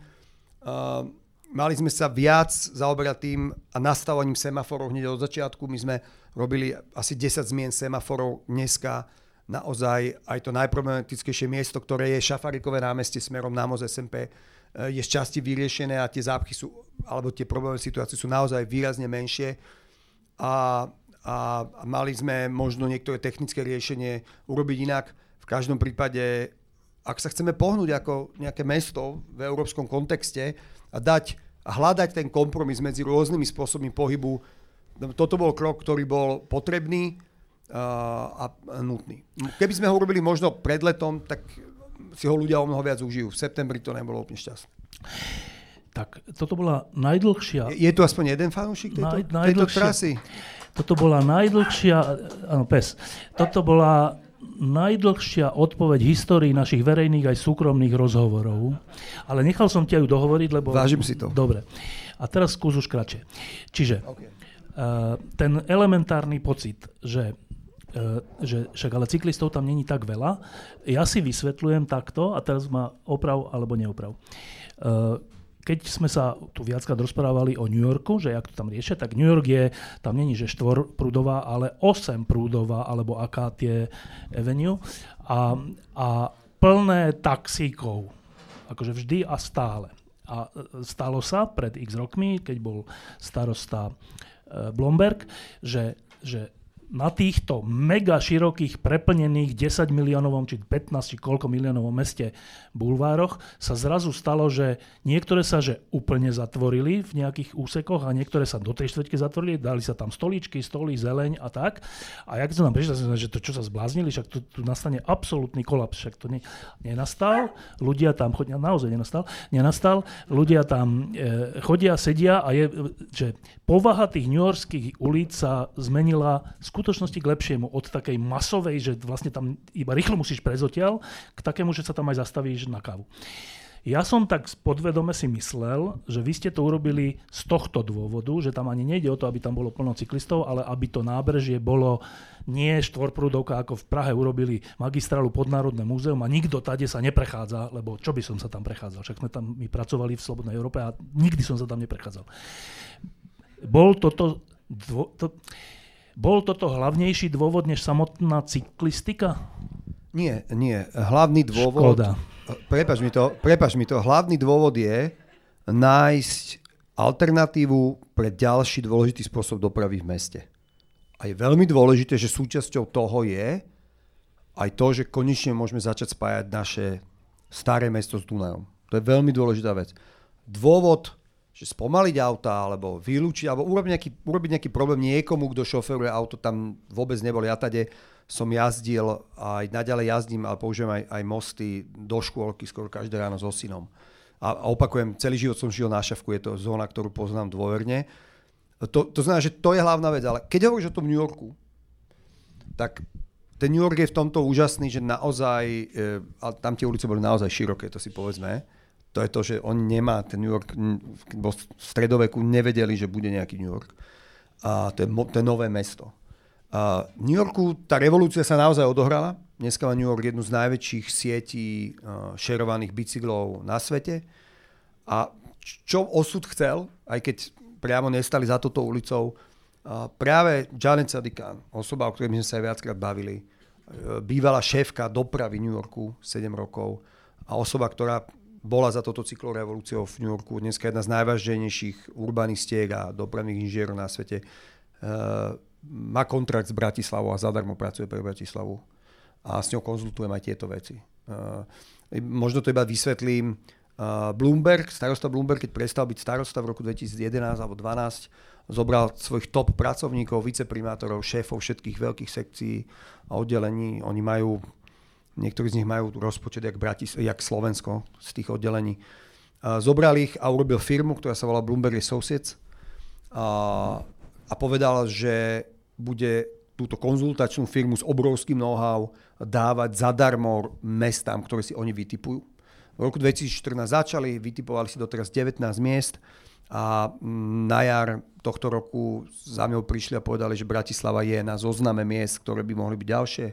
Uh, mali sme sa viac zaoberať tým a nastavovaním semaforov hneď od začiatku. My sme robili asi 10 zmien semaforov dneska. Naozaj aj to najproblematickejšie miesto, ktoré je Šafarikové námestie smerom na Moz SMP, je z časti vyriešené a tie zápchy sú, alebo tie problémové situácie sú naozaj výrazne menšie. A a, a mali sme možno niektoré technické riešenie urobiť inak. V každom prípade, ak sa chceme pohnúť ako nejaké mesto v európskom kontexte a dať hľadať ten kompromis medzi rôznymi spôsobmi pohybu, toto bol krok, ktorý bol potrebný a nutný. Keby sme ho urobili možno pred letom, tak si ho ľudia o mnoho viac užijú. V septembri to nebolo úplne šťastné. Tak toto bola najdlhšia... Je, je tu aspoň jeden fanúšik tejto, Naj, tejto trasy? Toto bola najdlhšia... Áno, pes. Toto bola najdlhšia odpoveď histórii našich verejných aj súkromných rozhovorov. Ale nechal som ťa ju dohovoriť, lebo... Vážim si to. Dobre. A teraz skús už kratšie. Čiže okay. uh, ten elementárny pocit, že že však ale cyklistov tam není tak veľa. Ja si vysvetľujem takto, a teraz ma oprav alebo neoprav. Uh, keď sme sa tu viackrát rozprávali o New Yorku, že jak to tam riešia, tak New York je, tam není, že štvorprúdová, ale prúdová, alebo aká tie avenue. A, a plné taxíkov. Akože vždy a stále. A stalo sa pred x rokmi, keď bol starosta e, Blomberg, že, že na týchto mega širokých, preplnených 10 miliónovom, či 15, či koľko miliónovom meste bulvároch sa zrazu stalo, že niektoré sa že úplne zatvorili v nejakých úsekoch a niektoré sa do tej štvrťky zatvorili, dali sa tam stoličky, stoly, zeleň a tak. A jak to nám prišlo, že to čo sa zbláznili, však tu, tu nastane absolútny kolaps, však to ne, nenastal, ľudia tam chodia, naozaj nenastal, nenastal, ľudia tam e, chodia, sedia a je, že povaha tých newyorských ulic sa zmenila skutočnosti k lepšiemu. Od takej masovej, že vlastne tam iba rýchlo musíš prejsť odtiaľ, k takému, že sa tam aj zastavíš na kávu. Ja som tak podvedome si myslel, že vy ste to urobili z tohto dôvodu, že tam ani nejde o to, aby tam bolo plno cyklistov, ale aby to nábrežie bolo nie štvorprúdovka, ako v Prahe urobili magistrálu podnárodné múzeum a nikto tade sa neprechádza, lebo čo by som sa tam prechádzal? Však sme tam my pracovali v Slobodnej Európe a nikdy som sa tam neprechádzal. Bol toto, dvo, to, bol toto hlavnejší dôvod než samotná cyklistika? Nie, nie. Hlavný dôvod... Škoda. Prepač mi to, prepač mi to. Hlavný dôvod je nájsť alternatívu pre ďalší dôležitý spôsob dopravy v meste. A je veľmi dôležité, že súčasťou toho je aj to, že konečne môžeme začať spájať naše staré mesto s Dunajom. To je veľmi dôležitá vec. Dôvod že spomaliť auta, alebo vylúčiť, alebo urobiť nejaký, urobiť nejaký problém niekomu, kto šoferuje auto, tam vôbec nebol. Ja tade som jazdil, aj naďalej jazdím, ale použijem aj, aj mosty do škôlky skoro každé ráno so synom. A, a opakujem, celý život som žil na šavku, je to zóna, ktorú poznám dôverne. To, to znamená, že to je hlavná vec, ale keď hovoríš o tom New Yorku, tak ten New York je v tomto úžasný, že naozaj, e, tam tie ulice boli naozaj široké, to si povedzme, to je to, že on nemá, ten New York, bo v stredoveku nevedeli, že bude nejaký New York. A to je, to je nové mesto. A v New Yorku tá revolúcia sa naozaj odohrala. Dneska má New York jednu z najväčších sietí šerovaných bicyklov na svete. A čo osud chcel, aj keď priamo nestali za toto ulicou, práve Janet Sadikan, osoba, o ktorej sme sa aj viackrát bavili, uh, bývalá šéfka dopravy New Yorku 7 rokov a osoba, ktorá bola za toto cyklorevolúciou v New Yorku dneska jedna z najvážnejších urbanistiek a dopravných inžierov na svete. Uh, má kontrakt s Bratislavou a zadarmo pracuje pre Bratislavu. A s ňou konzultujem aj tieto veci. Uh, možno to iba vysvetlím. Uh, Bloomberg, starosta Bloomberg, keď prestal byť starosta v roku 2011 alebo 2012, zobral svojich top pracovníkov, viceprimátorov, šéfov všetkých veľkých sekcií a oddelení. Oni majú Niektorí z nich majú rozpočet jak, Bratis, jak Slovensko z tých oddelení. Zobral ich a urobil firmu, ktorá sa volá Bloomberg Associates a, a povedal, že bude túto konzultačnú firmu s obrovským know-how dávať zadarmo mestám, ktoré si oni vytipujú. V roku 2014 začali, vytipovali si doteraz 19 miest a na jar tohto roku za mňou prišli a povedali, že Bratislava je na zozname miest, ktoré by mohli byť ďalšie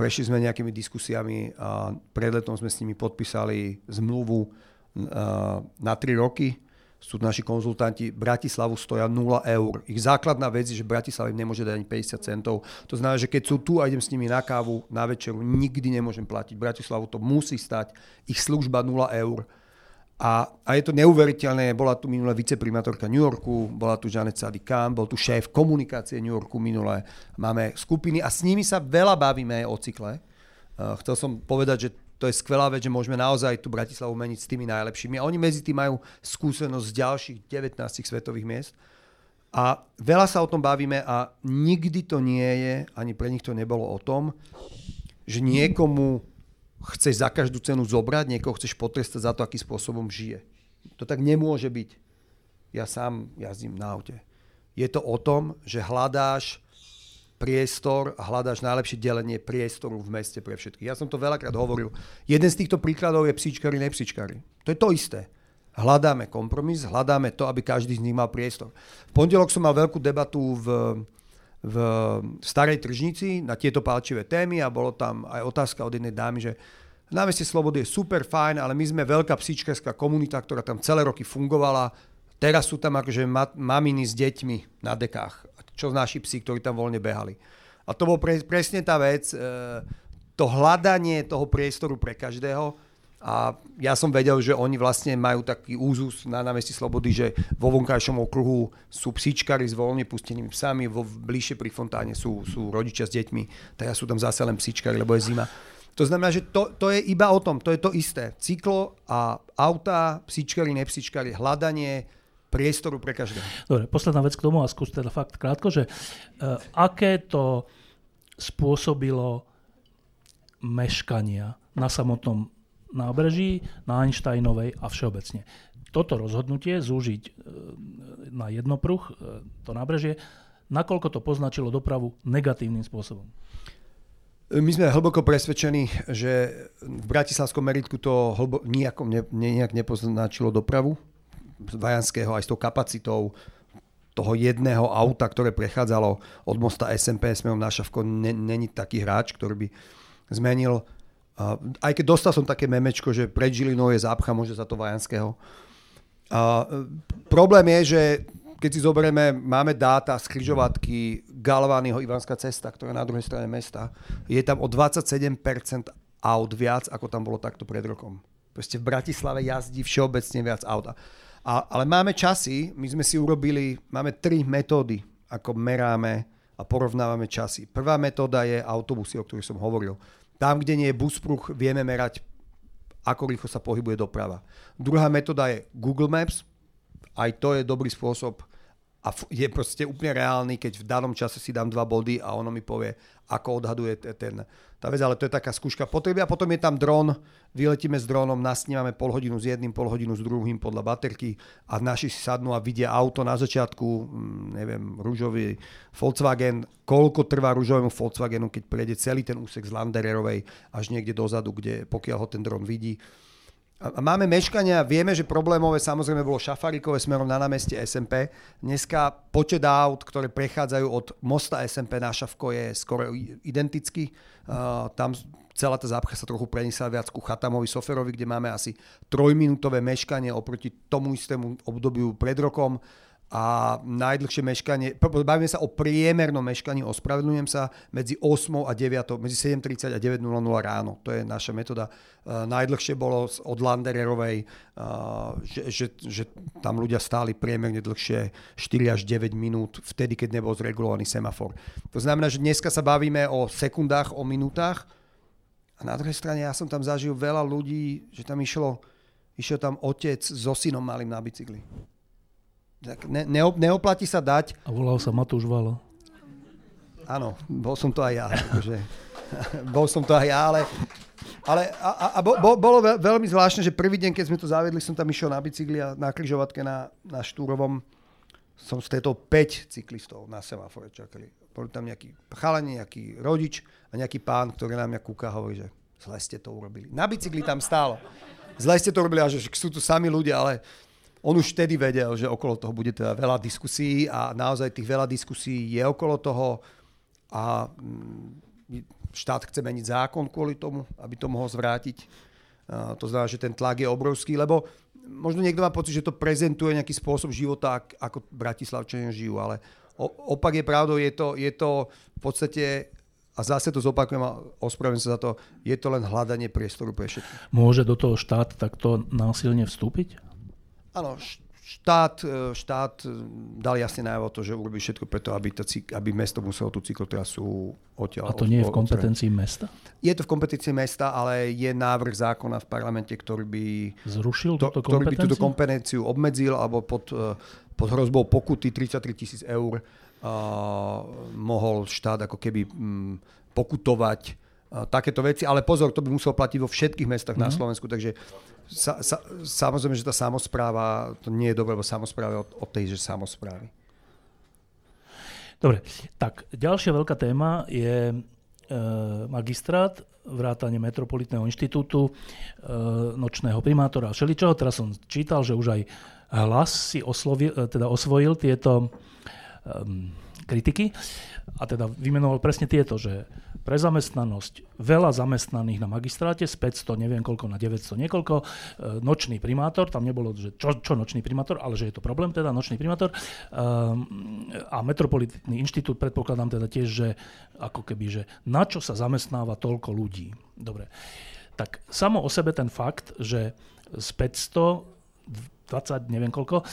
Prešli sme nejakými diskusiami a pred letom sme s nimi podpísali zmluvu na 3 roky. Sú naši konzultanti, Bratislavu stoja 0 eur. Ich základná vec je, že Bratislava im nemôže dať ani 50 centov. To znamená, že keď sú tu a idem s nimi na kávu, na večeru, nikdy nemôžem platiť. Bratislavu to musí stať. Ich služba 0 eur a, a je to neuveriteľné, bola tu minulé viceprimátorka New Yorku, bola tu Janet Sadi Khan, bol tu šéf komunikácie New Yorku minulé. Máme skupiny a s nimi sa veľa bavíme o cykle. Uh, chcel som povedať, že to je skvelá vec, že môžeme naozaj tú Bratislavu meniť s tými najlepšími. A oni medzi tým majú skúsenosť z ďalších 19 svetových miest. A veľa sa o tom bavíme a nikdy to nie je, ani pre nich to nebolo o tom, že niekomu chceš za každú cenu zobrať, niekoho chceš potrestať za to, akým spôsobom žije. To tak nemôže byť. Ja sám jazdím na aute. Je to o tom, že hľadáš priestor a hľadáš najlepšie delenie priestoru v meste pre všetkých. Ja som to veľakrát hovoril. Jeden z týchto príkladov je psíčkari, nepsíčkari. To je to isté. Hľadáme kompromis, hľadáme to, aby každý z nich mal priestor. V pondelok som mal veľkú debatu v, v Starej tržnici na tieto palčivé témy a bolo tam aj otázka od jednej dámy, že námestie Slobody je super fajn, ale my sme veľká psíčkarská komunita, ktorá tam celé roky fungovala. Teraz sú tam akože maminy s deťmi na dekách čo naši psi, ktorí tam voľne behali. A to bol pre, presne tá vec, e, to hľadanie toho priestoru pre každého. A ja som vedel, že oni vlastne majú taký úzus na námestí Slobody, že vo vonkajšom okruhu sú psíčkari s voľne pustenými psami, vo bližšie pri fontáne sú, sú rodičia s deťmi, teraz sú tam zase len psíčkari, lebo je zima. To znamená, že to, to je iba o tom, to je to isté. Cyklo a auta, psíčkari, nepsíčkari, hľadanie, priestoru pre každého. Dobre, posledná vec k tomu a skús teda fakt krátko, že uh, aké to spôsobilo meškania na samotnom nábreží, na Einsteinovej a všeobecne. Toto rozhodnutie zúžiť uh, na jednopruh uh, to nábrežie, nakoľko to poznačilo dopravu negatívnym spôsobom? My sme hlboko presvedčení, že v Bratislavskom meritku to hlbo, nijako, ne, nijak nepoznačilo dopravu. Vajanského aj s tou kapacitou toho jedného auta, ktoré prechádzalo od mosta SMP smerom na Šavko, není taký hráč, ktorý by zmenil. Aj keď dostal som také memečko, že pred Žilinou je zápcha, môže za to Vajanského. A problém je, že keď si zoberieme, máme dáta z križovatky Galványho Ivanská cesta, ktorá je na druhej strane mesta. Je tam o 27% aut viac, ako tam bolo takto pred rokom. Proste v Bratislave jazdí všeobecne viac auta. A, ale máme časy, my sme si urobili, máme tri metódy, ako meráme a porovnávame časy. Prvá metóda je autobusy, o ktorých som hovoril. Tam, kde nie je buspruch, vieme merať, ako rýchlo sa pohybuje doprava. Druhá metóda je Google Maps, aj to je dobrý spôsob a je proste úplne reálny, keď v danom čase si dám dva body a ono mi povie, ako odhaduje ten, tá vec, ale to je taká skúška potreby. A potom je tam dron, vyletíme s dronom, nasnímame pol hodinu s jedným, pol hodinu s druhým podľa baterky a naši si sadnú a vidia auto na začiatku, mm, neviem, rúžový Volkswagen, koľko trvá rúžovému Volkswagenu, keď prejde celý ten úsek z Landererovej až niekde dozadu, kde pokiaľ ho ten dron vidí, máme meškania, vieme, že problémové samozrejme bolo šafarikové smerom na námestie SMP. Dneska počet aut, ktoré prechádzajú od mosta SMP na Šavko je skoro identický. Tam celá tá zápcha sa trochu preniesla viac ku Chatamovi Soferovi, kde máme asi trojminútové meškanie oproti tomu istému obdobiu pred rokom a najdlhšie meškanie, bavíme sa o priemernom meškaní, ospravedlňujem sa, medzi 8 a 9, medzi 7.30 a 9.00 ráno. To je naša metóda. Uh, najdlhšie bolo od Landererovej, uh, že, že, že tam ľudia stáli priemerne dlhšie 4 až 9 minút, vtedy, keď nebol zregulovaný semafor. To znamená, že dneska sa bavíme o sekundách, o minútach a na druhej strane ja som tam zažil veľa ľudí, že tam išlo, išiel tam otec so synom malým na bicykli tak ne, neop, neoplatí sa dať. A volal sa Matúš Valo. Áno, bol som to aj ja. Akože, [LAUGHS] bol som to aj ja, ale, ale a, a, a bo, bolo veľmi zvláštne, že prvý deň, keď sme to zavedli, som tam išiel na bicykli a na križovatke na, na Štúrovom som stretol 5 cyklistov na semafore čakali. Boli tam nejaký chalani, nejaký rodič a nejaký pán, ktorý na mňa kúka a hovorí, že zle ste to urobili. Na bicykli tam stálo. Zle ste to urobili a že sú tu sami ľudia, ale on už vtedy vedel, že okolo toho bude teda veľa diskusí a naozaj tých veľa diskusí je okolo toho a mm, štát chce meniť zákon kvôli tomu, aby to mohol zvrátiť. To znamená, že ten tlak je obrovský, lebo možno niekto má pocit, že to prezentuje nejaký spôsob života, ako Bratislavčania žijú, ale opak je pravdou, je to, je to v podstate a zase to zopakujem a ospravedlňujem sa za to, je to len hľadanie priestoru pre všetkých. Môže do toho štát takto násilne vstúpiť? Áno, štát, e, štát e, dal jasne najavo to, že urobí všetko preto, aby, to, aby mesto muselo tú cyklotrasu odtiaľ. A to nie je v kompetencii mesta? Je to v kompetencii mesta, ale je návrh zákona v parlamente, ktorý by, Zrušil to, ktorý by túto kompetenciu obmedzil alebo pod, e, pod hrozbou pokuty 33 tisíc eur uh, mohol štát ako keby um, pokutovať takéto veci. Ale pozor, to by muselo platiť vo všetkých mestách mm-hmm. na mhm. Slovensku, takže sa, sa, samozrejme, že tá samozpráva, to nie je dobré, lebo samozpráva od, od tej, že samozprávy. Dobre, tak ďalšia veľká téma je e, magistrát, vrátanie Metropolitného inštitútu, e, nočného primátora a všeličoho. Teraz som čítal, že už aj hlas si oslovil, e, teda osvojil tieto e, kritiky a teda vymenoval presne tieto, že pre zamestnanosť, veľa zamestnaných na magistráte, z 500, neviem koľko, na 900 niekoľko, e, nočný primátor, tam nebolo, že čo, čo nočný primátor, ale že je to problém, teda nočný primátor. Um, a Metropolitný inštitút predpokladám teda tiež, že ako keby, že na čo sa zamestnáva toľko ľudí. Dobre. Tak samo o sebe ten fakt, že z 500 20, neviem koľko, e,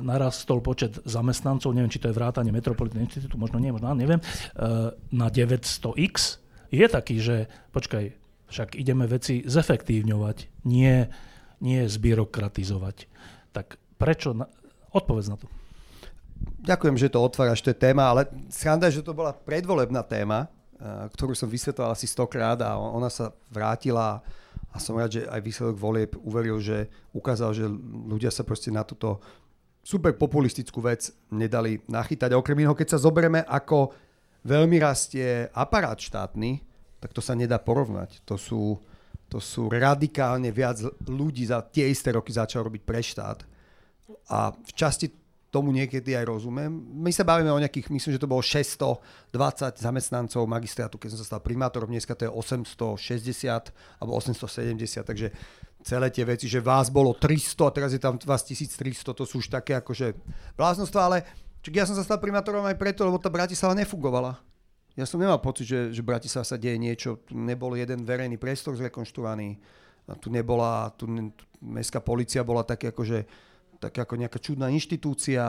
narastol počet zamestnancov, neviem, či to je vrátanie Metropolitného inštitútu, možno nie, možno neviem, e, na 900x, je taký, že počkaj, však ideme veci zefektívňovať, nie, nie zbyrokratizovať. Tak prečo? Odpovedz na to. Ďakujem, že to otváraš, to je téma, ale sranda, že to bola predvolebná téma, eh, ktorú som vysvetloval asi stokrát a ona sa vrátila a som rád, že aj výsledok volieb uveril, že ukázal, že ľudia sa proste na túto super populistickú vec nedali nachytať. A okrem iného, keď sa zoberieme, ako veľmi rastie aparát štátny, tak to sa nedá porovnať. To sú, to sú radikálne viac ľudí za tie isté roky začal robiť pre štát. A v časti tomu niekedy aj rozumiem. My sa bavíme o nejakých, myslím, že to bolo 620 zamestnancov magistrátu, keď som sa stal primátorom, dneska to je 860 alebo 870, takže celé tie veci, že vás bolo 300 a teraz je tam vás 1300, to sú už také akože bláznostva, ale ja som sa stal primátorom aj preto, lebo tá Bratislava nefungovala. Ja som nemal pocit, že, že Bratislava sa deje niečo. Tu nebol jeden verejný priestor zrekonštruovaný. Tu nebola, tu, tu mestská policia bola také akože, tak ako nejaká čudná inštitúcia.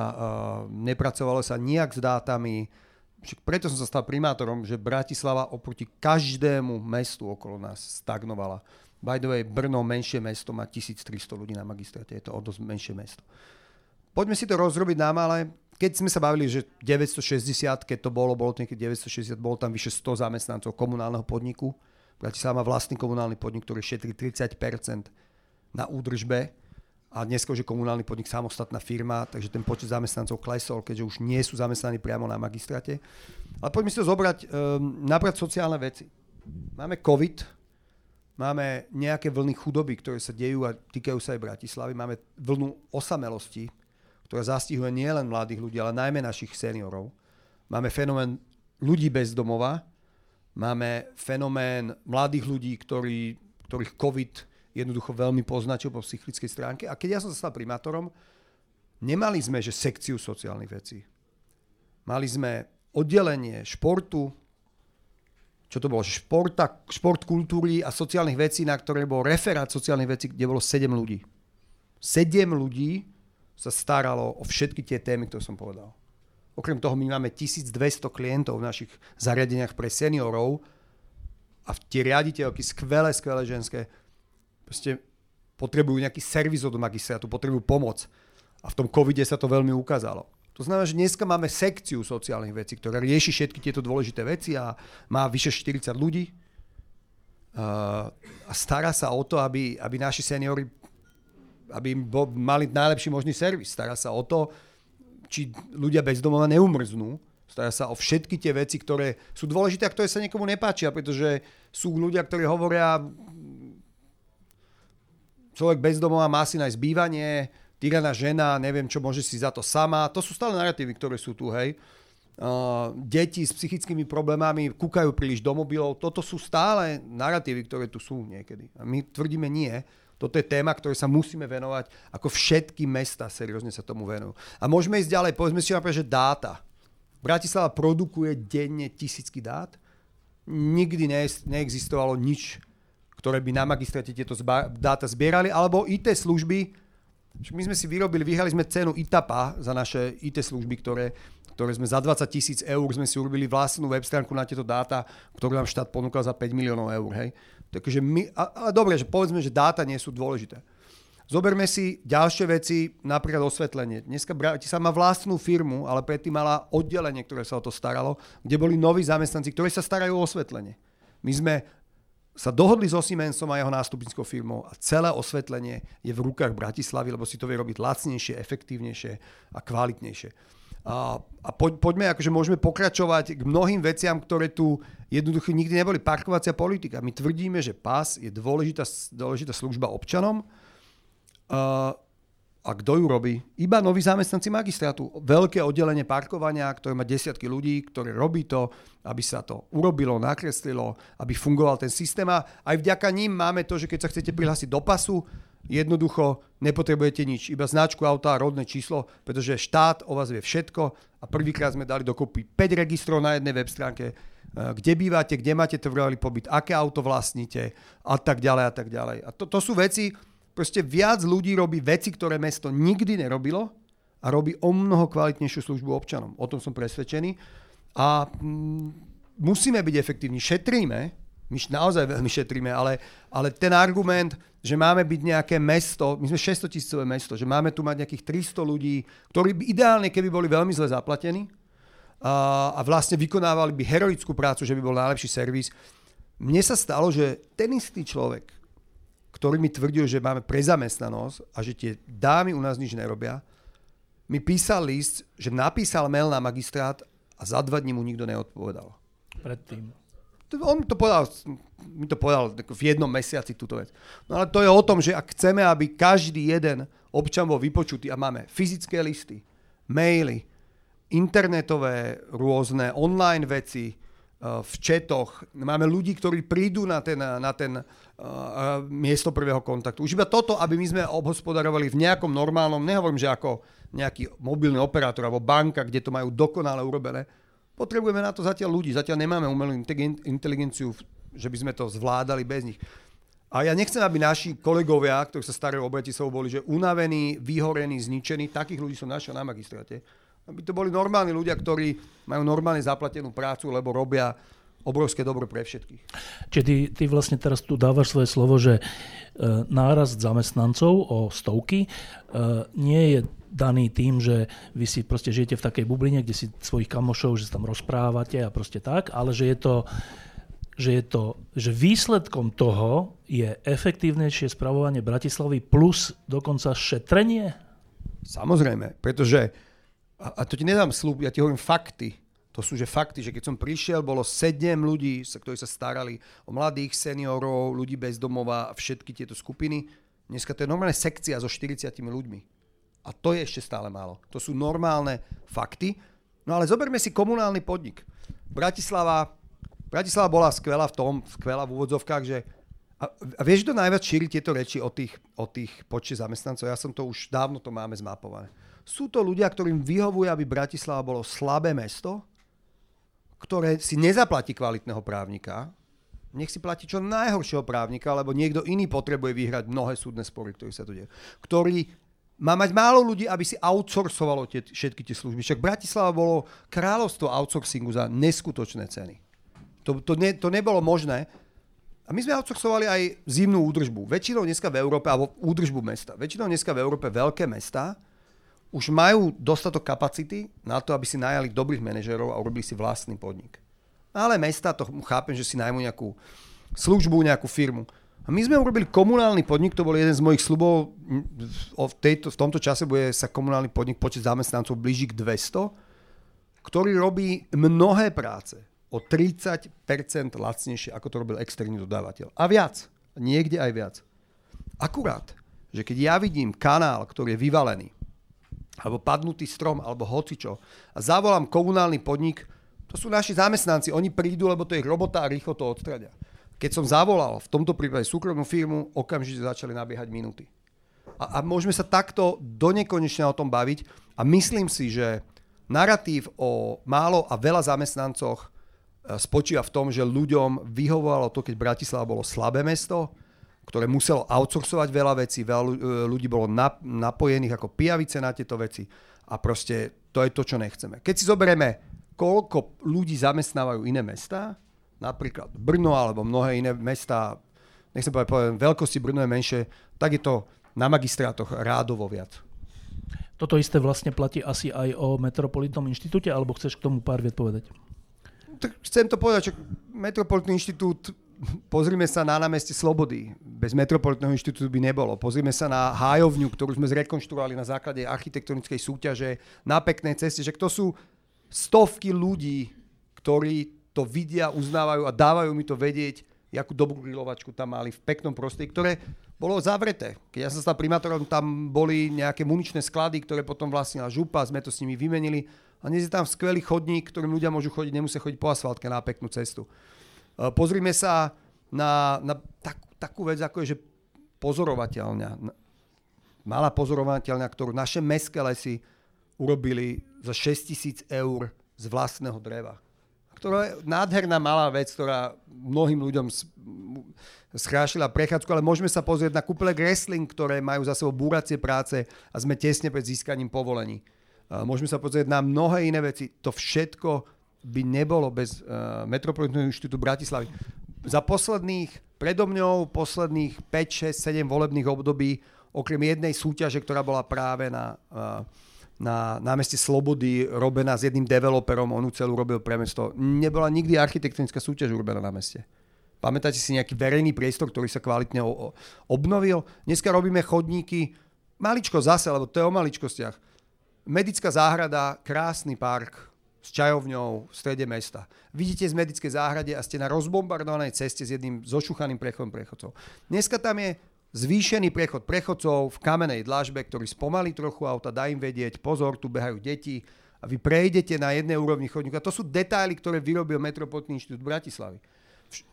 Nepracovalo sa nijak s dátami. Preto som sa stal primátorom, že Bratislava oproti každému mestu okolo nás stagnovala. By the way, Brno, menšie mesto, má 1300 ľudí na magistráte. Je to o dosť menšie mesto. Poďme si to rozrobiť na malé keď sme sa bavili, že 960, keď to bolo, bolo to niekedy 960, bolo tam vyše 100 zamestnancov komunálneho podniku. Bratislava má vlastný komunálny podnik, ktorý šetrí 30% na údržbe a dnes už je komunálny podnik samostatná firma, takže ten počet zamestnancov klesol, keďže už nie sú zamestnaní priamo na magistrate. Ale poďme si to zobrať, um, napríklad sociálne veci. Máme COVID, máme nejaké vlny chudoby, ktoré sa dejú a týkajú sa aj Bratislavy, máme vlnu osamelosti, ktorá zastihuje nielen mladých ľudí, ale najmä našich seniorov. Máme fenomén ľudí bez domova, máme fenomén mladých ľudí, ktorí, ktorých COVID jednoducho veľmi poznačil po psychickej stránke. A keď ja som sa stal primátorom, nemali sme, že sekciu sociálnych vecí. Mali sme oddelenie športu, čo to bolo, športa, šport kultúry a sociálnych vecí, na ktoré bol referát sociálnych vecí, kde bolo 7 ľudí. 7 ľudí sa staralo o všetky tie témy, ktoré som povedal. Okrem toho my máme 1200 klientov v našich zariadeniach pre seniorov a tie riaditeľky, skvelé, skvelé ženské, proste potrebujú nejaký servis od magistrátu, potrebujú pomoc. A v tom covide sa to veľmi ukázalo. To znamená, že dneska máme sekciu sociálnych vecí, ktorá rieši všetky tieto dôležité veci a má vyše 40 ľudí. a stará sa o to, aby, aby naši seniory aby mali najlepší možný servis. Stará sa o to, či ľudia bez domova neumrznú. Stará sa o všetky tie veci, ktoré sú dôležité a ktoré sa niekomu nepáčia, pretože sú ľudia, ktorí hovoria, človek bez domova má si nájsť bývanie, tyraná žena, neviem čo, môže si za to sama. To sú stále narratívy, ktoré sú tu, hej. Uh, deti s psychickými problémami kúkajú príliš do mobilov. Toto sú stále narratívy, ktoré tu sú niekedy. A my tvrdíme nie. Toto je téma, ktoré sa musíme venovať, ako všetky mesta seriózne sa tomu venujú. A môžeme ísť ďalej, povedzme si napríklad, že dáta. Bratislava produkuje denne tisícky dát. Nikdy ne, neexistovalo nič, ktoré by na magistráte tieto zba- dáta zbierali, alebo IT služby My sme si vyrobili, vyhrali sme cenu ITAPA za naše IT služby, ktoré, ktoré sme za 20 tisíc eur sme si urobili vlastnú web stránku na tieto dáta, ktorú nám štát ponúkal za 5 miliónov eur. Hej. Takže my, a, a dobre, že povedzme, že dáta nie sú dôležité. Zoberme si ďalšie veci, napríklad osvetlenie. Dneska sa má vlastnú firmu, ale predtým mala oddelenie, ktoré sa o to staralo, kde boli noví zamestnanci, ktorí sa starajú o osvetlenie. My sme sa dohodli so Siemensom a jeho nástupnickou firmou a celé osvetlenie je v rukách Bratislavy, lebo si to vie robiť lacnejšie, efektívnejšie a kvalitnejšie. A, a poď, poďme, akože môžeme pokračovať k mnohým veciam, ktoré tu jednoducho nikdy neboli. Parkovacia politika. My tvrdíme, že PAS je dôležitá, dôležitá služba občanom, Uh, a kto ju robí? Iba noví zamestnanci magistrátu. Veľké oddelenie parkovania, ktoré má desiatky ľudí, ktoré robí to, aby sa to urobilo, nakreslilo, aby fungoval ten systém. A aj vďaka ním máme to, že keď sa chcete prihlásiť do pasu, jednoducho nepotrebujete nič, iba značku auta a rodné číslo, pretože štát o vás vie všetko a prvýkrát sme dali dokopy 5 registrov na jednej web stránke, eh, kde bývate, kde máte trvalý pobyt, aké auto vlastníte a tak ďalej a tak ďalej. A to, to sú veci, Proste viac ľudí robí veci, ktoré mesto nikdy nerobilo a robí o mnoho kvalitnejšiu službu občanom. O tom som presvedčený. A mm, musíme byť efektívni. Šetríme, my naozaj veľmi šetríme, ale, ale ten argument, že máme byť nejaké mesto, my sme 600 tisícové mesto, že máme tu mať nejakých 300 ľudí, ktorí by ideálne, keby boli veľmi zle zaplatení a, a vlastne vykonávali by heroickú prácu, že by bol najlepší servis. Mne sa stalo, že ten istý človek, ktorý mi tvrdil, že máme prezamestnanosť a že tie dámy u nás nič nerobia, mi písal list, že napísal mail na magistrát a za dva dní mu nikto neodpovedal. Predtým. On to povedal, mi to povedal v jednom mesiaci túto vec. No ale to je o tom, že ak chceme, aby každý jeden občan bol vypočutý a máme fyzické listy, maily, internetové rôzne online veci, v četoch, máme ľudí, ktorí prídu na ten, na ten uh, miesto prvého kontaktu. Už iba toto, aby my sme obhospodarovali v nejakom normálnom, nehovorím, že ako nejaký mobilný operátor alebo banka, kde to majú dokonale urobené, potrebujeme na to zatiaľ ľudí. Zatiaľ nemáme umelú inteligenciu, že by sme to zvládali bez nich. A ja nechcem, aby naši kolegovia, ktorí sa starajú o Bratislavou, boli že unavení, vyhorení, zničení. Takých ľudí som našiel na magistráte aby to boli normálni ľudia, ktorí majú normálne zaplatenú prácu, lebo robia obrovské dobro pre všetkých. Čiže ty, ty vlastne teraz tu dávaš svoje slovo, že e, nárast zamestnancov o stovky e, nie je daný tým, že vy si proste žijete v takej bubline, kde si svojich kamošov, že sa tam rozprávate a proste tak, ale že je to, že je to, že výsledkom toho je efektívnejšie spravovanie Bratislavy plus dokonca šetrenie? Samozrejme, pretože a, a to ti nedám slúb, ja ti hovorím fakty. To sú že fakty, že keď som prišiel, bolo sedem ľudí, ktorí sa starali o mladých, seniorov, ľudí bez domova a všetky tieto skupiny. Dneska to je normálne sekcia so 40 ľuďmi. A to je ešte stále málo. To sú normálne fakty. No ale zoberme si komunálny podnik. Bratislava, Bratislava bola skvelá v tom, skvelá v úvodzovkách, že a, a vieš, kto najviac šíri tieto reči o tých, o tých počte zamestnancov? Ja som to už dávno to máme zmapované. Sú to ľudia, ktorým vyhovuje, aby Bratislava bolo slabé mesto, ktoré si nezaplatí kvalitného právnika, nech si platí čo najhoršieho právnika, lebo niekto iný potrebuje vyhrať mnohé súdne spory, ktoré sa tu dejú. Ktorý má mať málo ľudí, aby si outsourcovalo tie, všetky tie služby. Však Bratislava bolo kráľovstvo outsourcingu za neskutočné ceny. To, to, ne, to nebolo možné. A my sme outsourcovali aj zimnú údržbu. Väčšinou dneska v Európe, alebo údržbu mesta. Väčšinou dneska v Európe veľké mesta už majú dostatok kapacity na to, aby si najali dobrých manažerov a urobili si vlastný podnik. Ale mesta, to chápem, že si najmú nejakú službu, nejakú firmu. A my sme urobili komunálny podnik, to bol jeden z mojich slubov. V, tejto, v tomto čase bude sa komunálny podnik počet zamestnancov blíži k 200, ktorý robí mnohé práce o 30% lacnejšie, ako to robil externý dodávateľ. A viac. Niekde aj viac. Akurát, že keď ja vidím kanál, ktorý je vyvalený, alebo padnutý strom, alebo hocičo a zavolám komunálny podnik, to sú naši zamestnanci, oni prídu, lebo to je ich robota a rýchlo to odstradia. Keď som zavolal v tomto prípade súkromnú firmu, okamžite začali nabiehať minúty. A, a môžeme sa takto do nekonečne o tom baviť a myslím si, že narratív o málo a veľa zamestnancoch e, spočíva v tom, že ľuďom vyhovovalo to, keď Bratislava bolo slabé mesto, ktoré muselo outsourcovať veľa vecí, veľa e, ľudí bolo napojených ako pijavice na tieto veci a proste to je to, čo nechceme. Keď si zoberieme, koľko ľudí zamestnávajú iné mesta, napríklad Brno alebo mnohé iné mesta, nechcem povedať, povedať veľkosti Brno je menšie, tak je to na magistrátoch rádovo viac. Toto isté vlastne platí asi aj o Metropolitnom inštitúte, alebo chceš k tomu pár viet povedať? Tak chcem to povedať, že Metropolitný inštitút pozrime sa na námestie Slobody. Bez Metropolitného inštitútu by nebolo. Pozrime sa na hájovňu, ktorú sme zrekonštruovali na základe architektonickej súťaže na peknej ceste, že to sú stovky ľudí, ktorí to vidia, uznávajú a dávajú mi to vedieť, akú dobrú grilovačku tam mali v peknom prostredí, ktoré bolo zavreté. Keď ja som stal primátorom, tam boli nejaké muničné sklady, ktoré potom vlastnila župa, sme to s nimi vymenili. A dnes je tam skvelý chodník, ktorým ľudia môžu chodiť, nemusia chodiť po asfaltke na peknú cestu. E, pozrime sa na, na tak, takú vec, ako je, že pozorovateľňa. Malá pozorovateľňa, ktorú naše mestské lesy urobili za 6 tisíc eur z vlastného dreva ktorá je nádherná malá vec, ktorá mnohým ľuďom schrášila prechádzku, ale môžeme sa pozrieť na kúple wrestling, ktoré majú za sebou búracie práce a sme tesne pred získaním povolení. Môžeme sa pozrieť na mnohé iné veci. To všetko by nebolo bez uh, Metropolitného inštitútu Bratislavy. Za posledných, predo mňou, posledných 5, 6, 7 volebných období, okrem jednej súťaže, ktorá bola práve na uh, na námestí Slobody robená s jedným developerom, on celú robil pre mesto. Nebola nikdy architektonická súťaž urobená na meste. Pamätáte si nejaký verejný priestor, ktorý sa kvalitne obnovil? Dneska robíme chodníky, maličko zase, lebo to je o maličkostiach. Medická záhrada, krásny park s čajovňou v strede mesta. Vidíte z medickej záhrade a ste na rozbombardovanej ceste s jedným zošuchaným prechodom prechodcov. Dneska tam je zvýšený prechod prechodcov v kamenej dlažbe, ktorý spomalí trochu auta, dá im vedieť, pozor, tu behajú deti a vy prejdete na jednej úrovni chodníka. To sú detaily, ktoré vyrobil Metropolitný inštitút Bratislavy.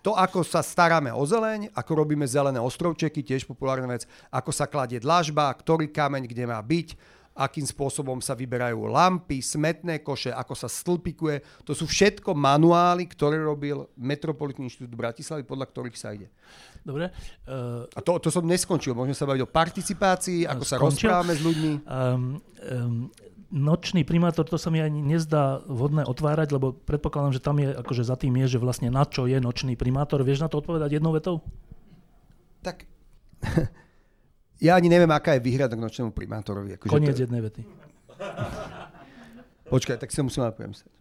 To, ako sa staráme o zeleň, ako robíme zelené ostrovčeky, tiež populárna vec, ako sa kladie dlažba, ktorý kameň kde má byť, akým spôsobom sa vyberajú lampy, smetné koše, ako sa stĺpikuje. To sú všetko manuály, ktoré robil Metropolitný inštitút Bratislavy, podľa ktorých sa ide. Dobre. Uh, A to, to som neskončil. Môžeme sa baviť o participácii, ako skončil. sa rozprávame s ľuďmi. Um, um, nočný primátor, to sa mi ani nezdá vhodné otvárať, lebo predpokladám, že tam je, akože za tým je, že vlastne na čo je nočný primátor. Vieš na to odpovedať jednou vetou? Tak [LAUGHS] Ja ani neviem, aká je výhrada k nočnému primátorovi. Akože Koniec to... jednej vety. Počkaj, tak si musím premyslieť.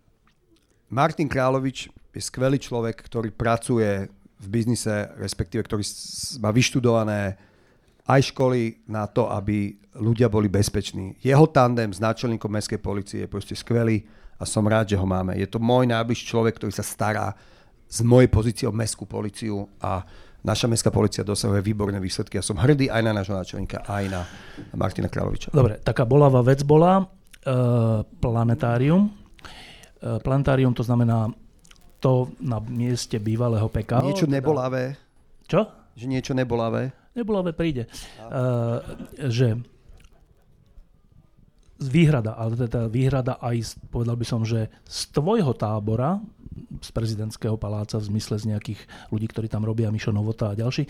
Martin Královič je skvelý človek, ktorý pracuje v biznise, respektíve ktorý má vyštudované aj školy na to, aby ľudia boli bezpeční. Jeho tandem s náčelníkom mestskej policie je proste skvelý a som rád, že ho máme. Je to môj najbližší človek, ktorý sa stará z mojej pozície o mestskú policiu a naša mestská policia dosahuje výborné výsledky. Ja som hrdý aj na nášho náčelníka, aj na Martina Královiča. Dobre, taká bolavá vec bola uh, planetárium. Uh, planetárium to znamená to na mieste bývalého PK. Niečo teda- nebolavé. Čo? Že niečo nebolavé. Nebolavé príde. Uh, že výhrada, ale teda výhrada aj, povedal by som, že z tvojho tábora, z prezidentského paláca v zmysle z nejakých ľudí, ktorí tam robia, Mišo Novota a ďalší,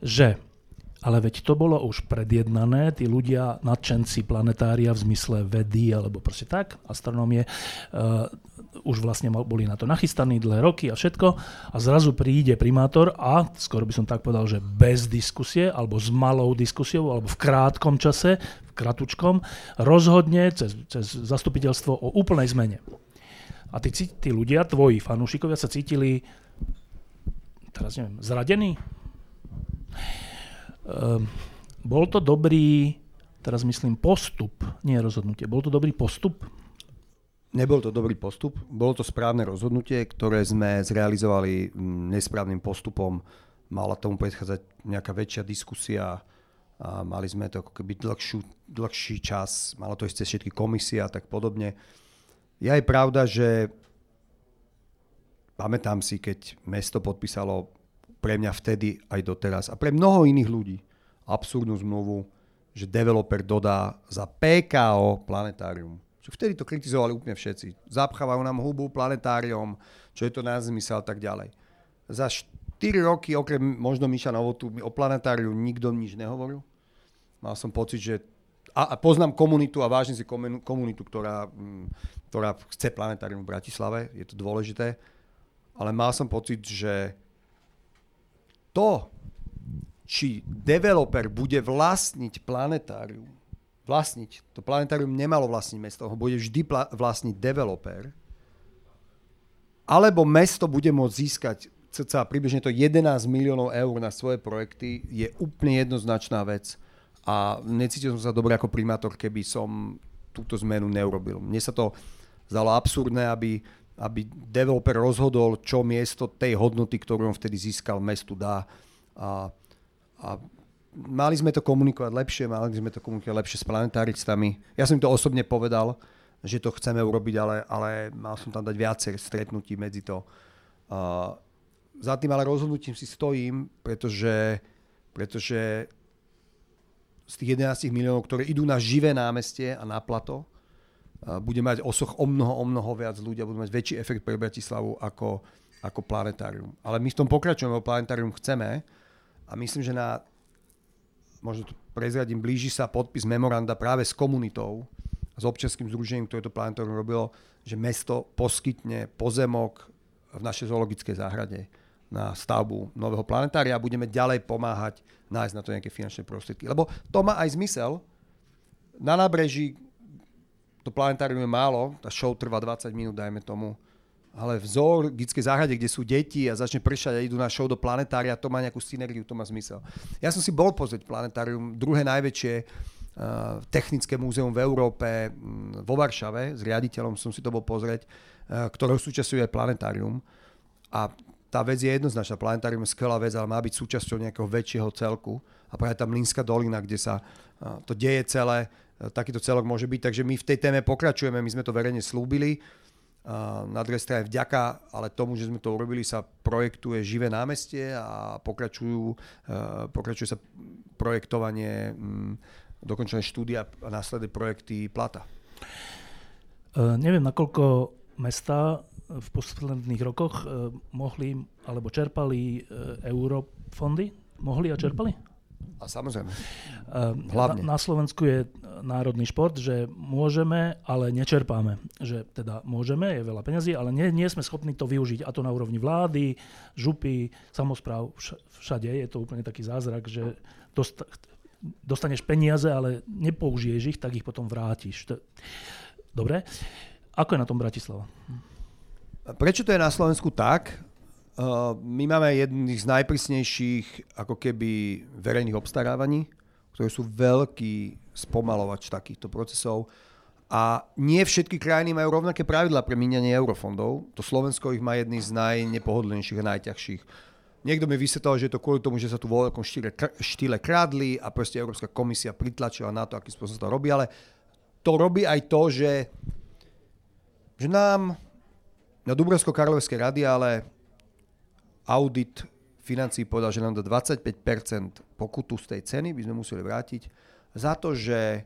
že ale veď to bolo už predjednané, tí ľudia, nadšenci planetária v zmysle vedy alebo proste tak, astronómie, uh, už vlastne boli na to nachystaní dlhé roky a všetko a zrazu príde primátor a skoro by som tak povedal, že bez diskusie alebo s malou diskusiou alebo v krátkom čase, v kratučkom, rozhodne cez, cez zastupiteľstvo o úplnej zmene. A tí, tí ľudia, tvoji fanúšikovia sa cítili, teraz neviem, zradení? Um, bol to dobrý, teraz myslím postup, nie rozhodnutie, bol to dobrý postup? Nebol to dobrý postup, bolo to správne rozhodnutie, ktoré sme zrealizovali nesprávnym postupom. Mala tomu predchádzať nejaká väčšia diskusia a mali sme to ako keby dlhšiu, dlhší čas, malo to ísť cez všetky komisie a tak podobne. Je pravda, že pamätám si, keď mesto podpísalo pre mňa vtedy aj doteraz a pre mnoho iných ľudí absurdnú zmluvu, že developer dodá za PKO planetárium. Čo vtedy to kritizovali úplne všetci. Zapchávajú nám hubu planetárium, čo je to na zmysel a tak ďalej. Za 4 4 roky, okrem možno Miša Novotu, o planetáriu nikto nič nehovoril. Mal som pocit, že a poznám komunitu a vážim si komunitu, ktorá, mm, ktorá chce planetárium v Bratislave, je to dôležité, ale mal som pocit, že to, či developer bude vlastniť planetárium, vlastniť, to planetárium nemalo vlastniť mesto, ho bude vždy pla- vlastniť developer, alebo mesto bude môcť získať cca približne to 11 miliónov eur na svoje projekty, je úplne jednoznačná vec a necítil som sa dobre ako primátor, keby som túto zmenu neurobil. Mne sa to zdalo absurdné, aby, aby developer rozhodol, čo miesto tej hodnoty, ktorú on vtedy získal, mestu dá. A, a mali sme to komunikovať lepšie, mali sme to komunikovať lepšie s planetáristami. Ja som to osobne povedal, že to chceme urobiť, ale, ale mal som tam dať viacej stretnutí medzi to. Uh, za tým ale rozhodnutím si stojím, pretože, pretože z tých 11 miliónov, ktoré idú na živé námestie a na plato, bude mať osoch o mnoho, o mnoho viac ľudí a budú mať väčší efekt pre Bratislavu ako, ako planetárium. Ale my v tom pokračujeme, lebo planetárium chceme a myslím, že na možno to prezradím, blíži sa podpis memoranda práve s komunitou, s občianským združením, ktoré to planetárium robilo, že mesto poskytne pozemok v našej zoologickej záhrade na stavbu nového planetária a budeme ďalej pomáhať nájsť na to nejaké finančné prostriedky. Lebo to má aj zmysel. Na nábreží to planetárium je málo, tá show trvá 20 minút, dajme tomu, ale v zoologickej záhrade, kde sú deti a začne pršať a idú na show do planetária, to má nejakú synergiu, to má zmysel. Ja som si bol pozrieť planetárium, druhé najväčšie Eh, technické múzeum v Európe, mm, vo Varšave, s riaditeľom som si to bol pozrieť, eh, ktorého súčasťuje aj planetárium. A tá vec je jednoznačná. Planetárium je skvelá vec, ale má byť súčasťou nejakého väčšieho celku. A práve tam Línska dolina, kde sa eh, to deje celé, takýto celok môže byť. Takže my v tej téme pokračujeme, my sme to verejne slúbili. Na druhej strane vďaka, ale tomu, že sme to urobili, sa projektuje živé námestie a pokračujú, pokračuje sa projektovanie mm, dokončené štúdia a následné projekty Plata. Neviem, nakoľko mesta v posledných rokoch mohli alebo čerpali eurofondy? Mohli a čerpali? A samozrejme. Hlavne. Na, na Slovensku je národný šport, že môžeme, ale nečerpáme. Že teda môžeme, je veľa peňazí, ale nie, nie sme schopní to využiť. A to na úrovni vlády, župy, samozpráv, všade. Je to úplne taký zázrak, že dost, dostaneš peniaze, ale nepoužiješ ich, tak ich potom vrátiš. Dobre. Ako je na tom Bratislava? Prečo to je na Slovensku tak? Uh, my máme jedných z najprísnejších ako keby verejných obstarávaní, ktoré sú veľký spomalovač takýchto procesov. A nie všetky krajiny majú rovnaké pravidlá pre míňanie eurofondov. To Slovensko ich má jedný z najnepohodlnejších a najťažších Niekto mi vysvetlil, že je to kvôli tomu, že sa tu vo veľkom štýle, štýle kradli a proste Európska komisia pritlačila na to, akým spôsobom to robí, ale to robí aj to, že, že nám na Dubrovsko-Karlovskej ale audit financí povedal, že nám do 25% pokutu z tej ceny by sme museli vrátiť za to, že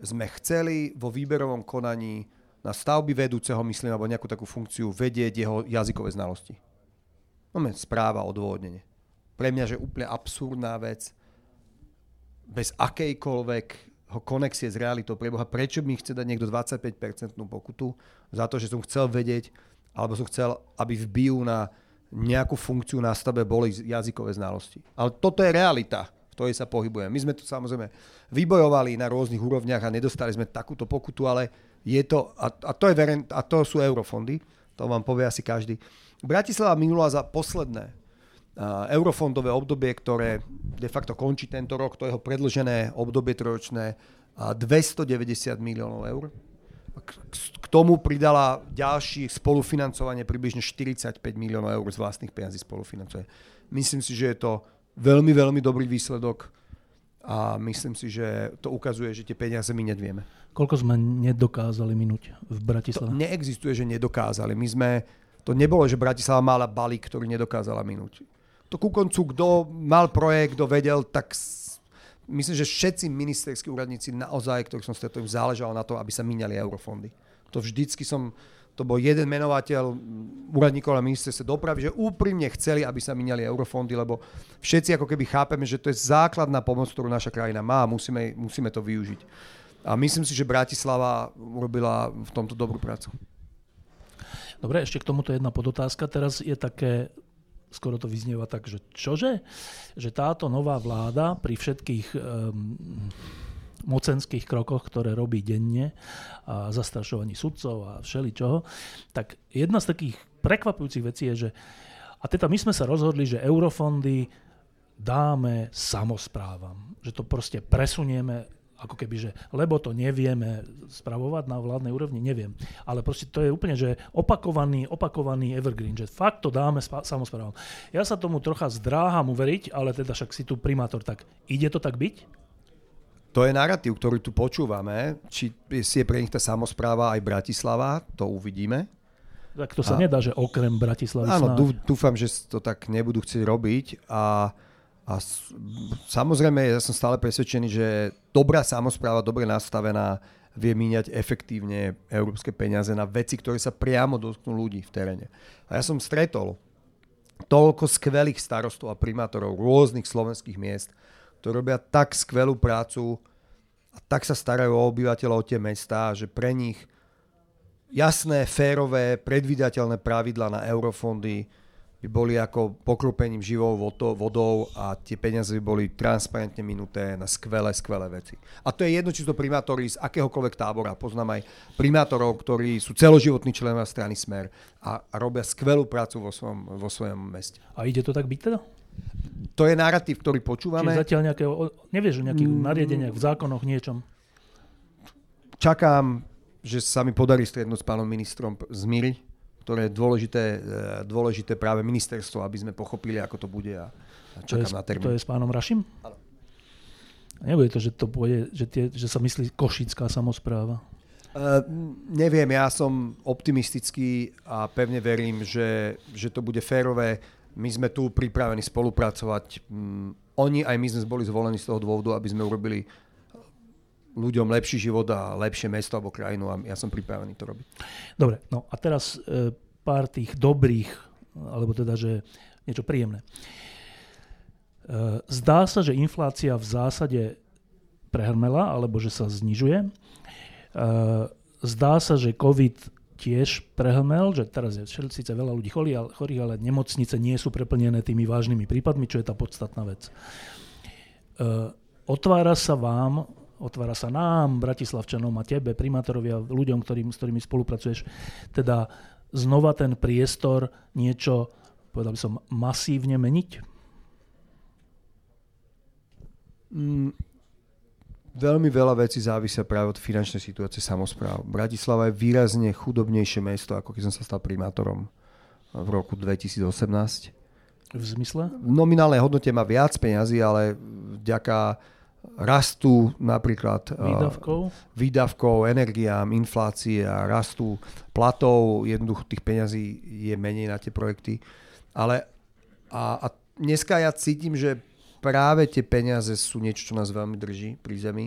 sme chceli vo výberovom konaní na stavby vedúceho, myslím, alebo nejakú takú funkciu vedieť jeho jazykové znalosti. Máme správa o dôvodnenie. Pre mňa, že úplne absurdná vec, bez akejkoľvek konexie s realitou preboha, prečo mi chce dať niekto 25% pokutu za to, že som chcel vedieť, alebo som chcel, aby v bio na nejakú funkciu na stavbe boli jazykové znalosti. Ale toto je realita, v ktorej sa pohybujeme. My sme to samozrejme vybojovali na rôznych úrovniach a nedostali sme takúto pokutu, ale je to, a, a, to, je veren, a to sú eurofondy, to vám povie asi každý. Bratislava minula za posledné eurofondové obdobie, ktoré de facto končí tento rok, to jeho predlžené obdobie trojročné, 290 miliónov eur. K tomu pridala ďalšie spolufinancovanie približne 45 miliónov eur z vlastných peniazí spolufinancovania. Myslím si, že je to veľmi, veľmi dobrý výsledok a myslím si, že to ukazuje, že tie peniaze my nedvieme. Koľko sme nedokázali minúť v Bratislave? To neexistuje, že nedokázali. My sme to nebolo, že Bratislava mala balík, ktorý nedokázala minúť. To ku koncu, kto mal projekt, kto vedel, tak myslím, že všetci ministerskí úradníci naozaj, ktorých som stretol, záležalo na to, aby sa míňali eurofondy. To vždycky som to bol jeden menovateľ úradníkov na ministerstve dopravy, že úprimne chceli, aby sa minali eurofondy, lebo všetci ako keby chápeme, že to je základná pomoc, ktorú naša krajina má a musíme, musíme to využiť. A myslím si, že Bratislava urobila v tomto dobrú prácu. Dobre, ešte k tomuto jedna podotázka. Teraz je také, skoro to vyznieva tak, že čože? Že táto nová vláda pri všetkých um, mocenských krokoch, ktoré robí denne a zastrašovaní sudcov a všeličoho, tak jedna z takých prekvapujúcich vecí je, že a teda my sme sa rozhodli, že eurofondy dáme samozprávam. Že to proste presunieme ako keby, že lebo to nevieme spravovať na vládnej úrovni, neviem. Ale proste to je úplne, že opakovaný, opakovaný evergreen, že fakt to dáme spa- samozprávam. Ja sa tomu trocha zdráham uveriť, ale teda však si tu primátor, tak ide to tak byť? To je narratív, ktorý tu počúvame. Či si je pre nich tá samozpráva aj Bratislava, to uvidíme. Tak to sa a, nedá, že okrem Bratislavy Áno, dúfam, že to tak nebudú chcieť robiť. A, a samozrejme, ja som stále presvedčený, že dobrá samozpráva, dobre nastavená, vie míňať efektívne európske peniaze na veci, ktoré sa priamo dotknú ľudí v teréne. A ja som stretol toľko skvelých starostov a primátorov rôznych slovenských miest, to robia tak skvelú prácu a tak sa starajú o obyvateľov tie mesta, že pre nich jasné, férové, predvydateľné pravidla na eurofondy by boli ako pokropením živou vodou a tie peniaze by boli transparentne minuté na skvelé, skvelé veci. A to je jedno, či to primátori z akéhokoľvek tábora. Poznám aj primátorov, ktorí sú celoživotní členovia strany Smer a, robia skvelú prácu vo svojom, vo svojom meste. A ide to tak byť teda? To je narratív, ktorý počúvame. Čiže zatiaľ nejaké, nevieš o nejakých mm. nariadeniach, v zákonoch, niečom? Čakám, že sa mi podarí stretnúť s pánom ministrom z Miry, ktoré je dôležité, e, dôležité práve ministerstvo, aby sme pochopili, ako to bude a, čakám to je, na termín. To je s pánom Rašim? Áno. Nebude to, že to bude, že, tie, že sa myslí košická samozpráva? Uh, neviem, ja som optimistický a pevne verím, že, že to bude férové my sme tu pripravení spolupracovať. Mm, oni aj my sme boli zvolení z toho dôvodu, aby sme urobili ľuďom lepší život a lepšie mesto alebo krajinu a ja som pripravený to robiť. Dobre, no a teraz e, pár tých dobrých, alebo teda, že niečo príjemné. E, zdá sa, že inflácia v zásade prehrmela, alebo že sa znižuje. E, zdá sa, že COVID tiež prehlmel, že teraz je síce veľa ľudí chorých, ale nemocnice nie sú preplnené tými vážnymi prípadmi, čo je tá podstatná vec. Otvára sa vám, otvára sa nám, Bratislavčanom a tebe, primátorovi a ľuďom, ktorým, s ktorými spolupracuješ, teda znova ten priestor niečo, povedal by som, masívne meniť? Mm, Veľmi veľa vecí závisia práve od finančnej situácie samozpráv. Bratislava je výrazne chudobnejšie mesto, ako keď som sa stal primátorom v roku 2018. V zmysle? V nominálnej hodnote má viac peňazí, ale vďaka rastu napríklad výdavkov, uh, výdavkov energiám, inflácie a rastu platov, jednoducho tých peňazí je menej na tie projekty. Ale a, a dneska ja cítim, že práve tie peniaze sú niečo, čo nás veľmi drží pri zemi,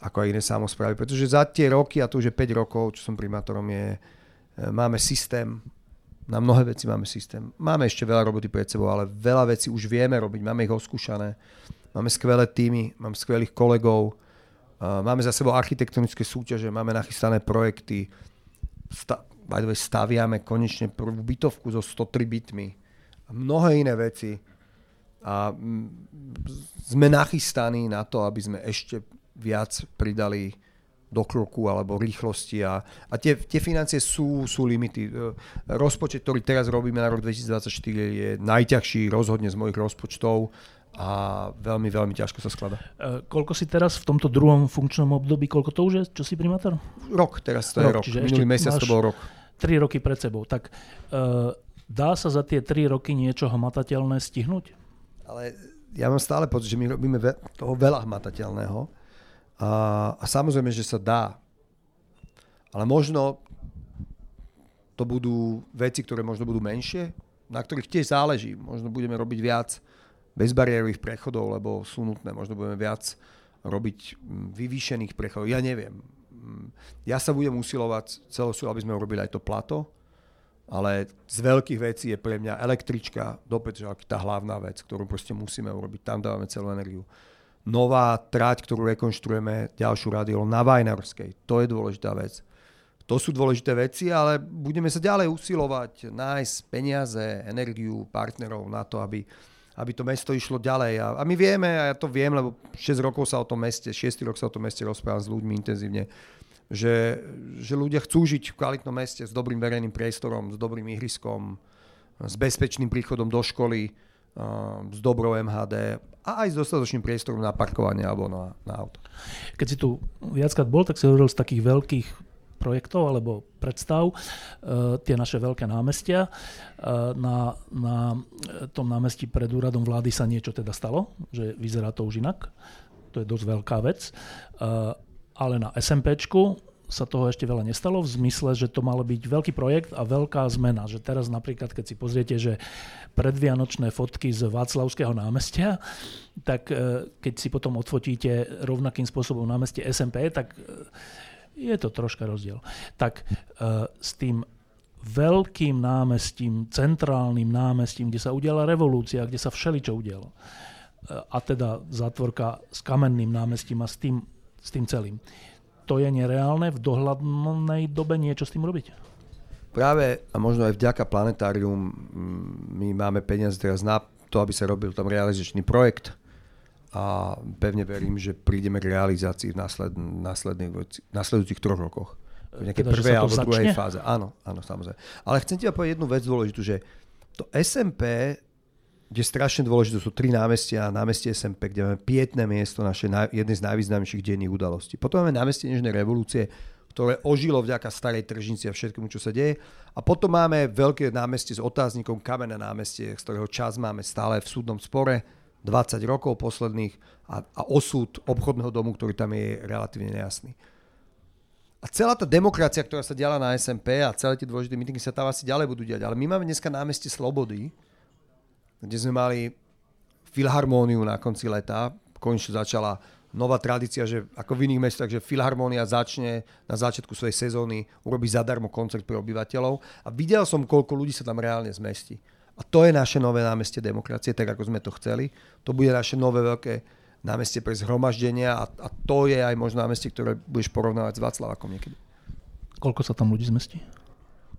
ako aj iné samozprávy. Pretože za tie roky, a to už je 5 rokov, čo som primátorom, je, e, máme systém, na mnohé veci máme systém. Máme ešte veľa roboty pred sebou, ale veľa vecí už vieme robiť, máme ich oskúšané. Máme skvelé týmy, mám skvelých kolegov, máme za sebou architektonické súťaže, máme nachystané projekty, sta- staviame konečne prvú bytovku so 103 bytmi. A mnohé iné veci. A sme nachystaní na to, aby sme ešte viac pridali do kroku alebo rýchlosti a, a tie, tie financie sú, sú limity. E, rozpočet, ktorý teraz robíme na rok 2024 je najťažší rozhodne z mojich rozpočtov a veľmi, veľmi ťažko sa skladá. E, koľko si teraz v tomto druhom funkčnom období, koľko to už je, čo si primátor? Rok, teraz to rok, je rok. Minulý mesiac to bol rok. Tri roky pred sebou. Tak e, dá sa za tie tri roky niečo hmatateľné stihnúť? ale ja mám stále pocit, že my robíme toho veľa hmatateľného a, a samozrejme, že sa dá. Ale možno to budú veci, ktoré možno budú menšie, na ktorých tiež záleží. Možno budeme robiť viac bezbariérových prechodov, lebo sú nutné. Možno budeme viac robiť mm, vyvýšených prechodov. Ja neviem. ja sa budem usilovať celosilu, aby sme urobili aj to plato, ale z veľkých vecí je pre mňa električka do Petržalky tá hlavná vec, ktorú proste musíme urobiť. Tam dávame celú energiu. Nová trať, ktorú rekonštruujeme, ďalšiu radiolu na Vajnarskej. To je dôležitá vec. To sú dôležité veci, ale budeme sa ďalej usilovať, nájsť peniaze, energiu, partnerov na to, aby aby to mesto išlo ďalej. A, a my vieme, a ja to viem, lebo 6 rokov sa o tom meste, 6 rok sa o tom meste rozprávam s ľuďmi intenzívne, že, že ľudia chcú žiť v kvalitnom meste s dobrým verejným priestorom, s dobrým ihriskom, s bezpečným príchodom do školy, s dobrou MHD a aj s dostatočným priestorom na parkovanie alebo na, na auto. Keď si tu viackrát bol, tak si hovoril z takých veľkých projektov alebo predstav, e, tie naše veľké námestia. E, na, na tom námestí pred úradom vlády sa niečo teda stalo, že vyzerá to už inak. To je dosť veľká vec. E, ale na SMPčku sa toho ešte veľa nestalo v zmysle, že to malo byť veľký projekt a veľká zmena. Že teraz napríklad, keď si pozriete, že predvianočné fotky z Václavského námestia, tak keď si potom odfotíte rovnakým spôsobom námestie SMP, tak je to troška rozdiel. Tak uh, s tým veľkým námestím, centrálnym námestím, kde sa udiala revolúcia, kde sa všeličo udialo. Uh, a teda zátvorka s kamenným námestím a s tým, s tým celým. To je nereálne v dohľadnej dobe niečo s tým robiť? Práve a možno aj vďaka planetárium my máme peniaze teraz na to, aby sa robil tam realizačný projekt a pevne verím, že prídeme k realizácii v násled, následujúcich troch rokoch. V nejakej teda, prvej alebo druhej fáze. Áno, áno, samozrejme. Ale chcem ti povedať jednu vec dôležitú, že to SMP, kde strašne dôležité sú tri námestia, námestie SMP, kde máme pietné miesto, naše jedné z najvýznamnejších denných udalostí. Potom máme námestie Nežnej revolúcie, ktoré ožilo vďaka starej tržnici a všetkému, čo sa deje. A potom máme veľké námestie s otáznikom, kamenné námestie, z ktorého čas máme stále v súdnom spore 20 rokov posledných a, a osud obchodného domu, ktorý tam je relatívne nejasný. A celá tá demokracia, ktorá sa diala na SMP a celé tie dôležité mítingy sa tam asi ďalej budú diať. Ale my máme dneska námestie Slobody, kde sme mali filharmóniu na konci leta. Konečne začala nová tradícia, že ako v iných mestách, že filharmónia začne na začiatku svojej sezóny urobiť zadarmo koncert pre obyvateľov. A videl som, koľko ľudí sa tam reálne zmestí. A to je naše nové námestie demokracie, tak ako sme to chceli. To bude naše nové veľké námestie pre zhromaždenia a, a to je aj možno námestie, ktoré budeš porovnávať s Václavakom niekedy. Koľko sa tam ľudí zmestí?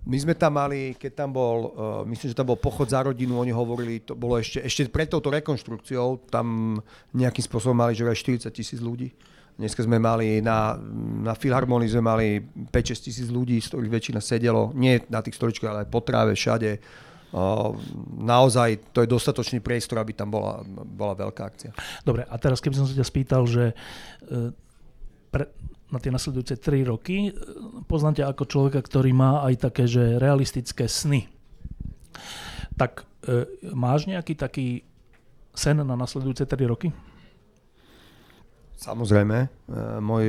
My sme tam mali, keď tam bol, uh, myslím, že tam bol pochod za rodinu, oni hovorili, to bolo ešte, ešte pred touto rekonštrukciou, tam nejakým spôsobom mali, že aj 40 tisíc ľudí. Dneska sme mali na, na Filharmonii sme mali 5-6 tisíc ľudí, z ktorých väčšina sedelo, nie na tých stoličkách, ale aj po tráve, všade naozaj to je dostatočný priestor, aby tam bola, bola veľká akcia. Dobre, a teraz keby som sa ťa spýtal, že e, pre, na tie nasledujúce 3 roky e, poznám ťa ako človeka, ktorý má aj také, že realistické sny. Tak e, máš nejaký taký sen na nasledujúce 3 roky? Samozrejme. Môj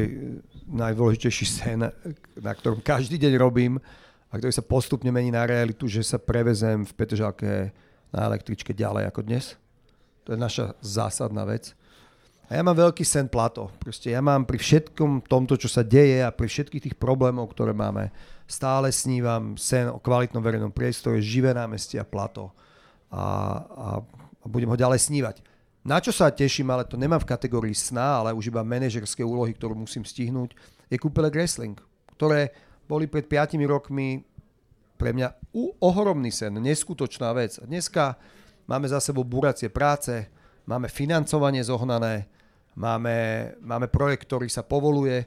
najdôležitejší sen, na ktorom každý deň robím, a ktorý sa postupne mení na realitu, že sa prevezem v Petržalke na električke ďalej ako dnes. To je naša zásadná vec. A ja mám veľký sen plato. Proste ja mám pri všetkom tomto, čo sa deje a pri všetkých tých problémov, ktoré máme, stále snívam sen o kvalitnom verejnom priestore, živé námestie a plato. A, a, a budem ho ďalej snívať. Na čo sa teším, ale to nemám v kategórii sna, ale už iba manažerské úlohy, ktorú musím stihnúť, je kúpele wrestling, ktoré boli pred 5 rokmi pre mňa ohromný sen, neskutočná vec. Dneska máme za sebou buracie práce, máme financovanie zohnané, máme, máme projekt, ktorý sa povoluje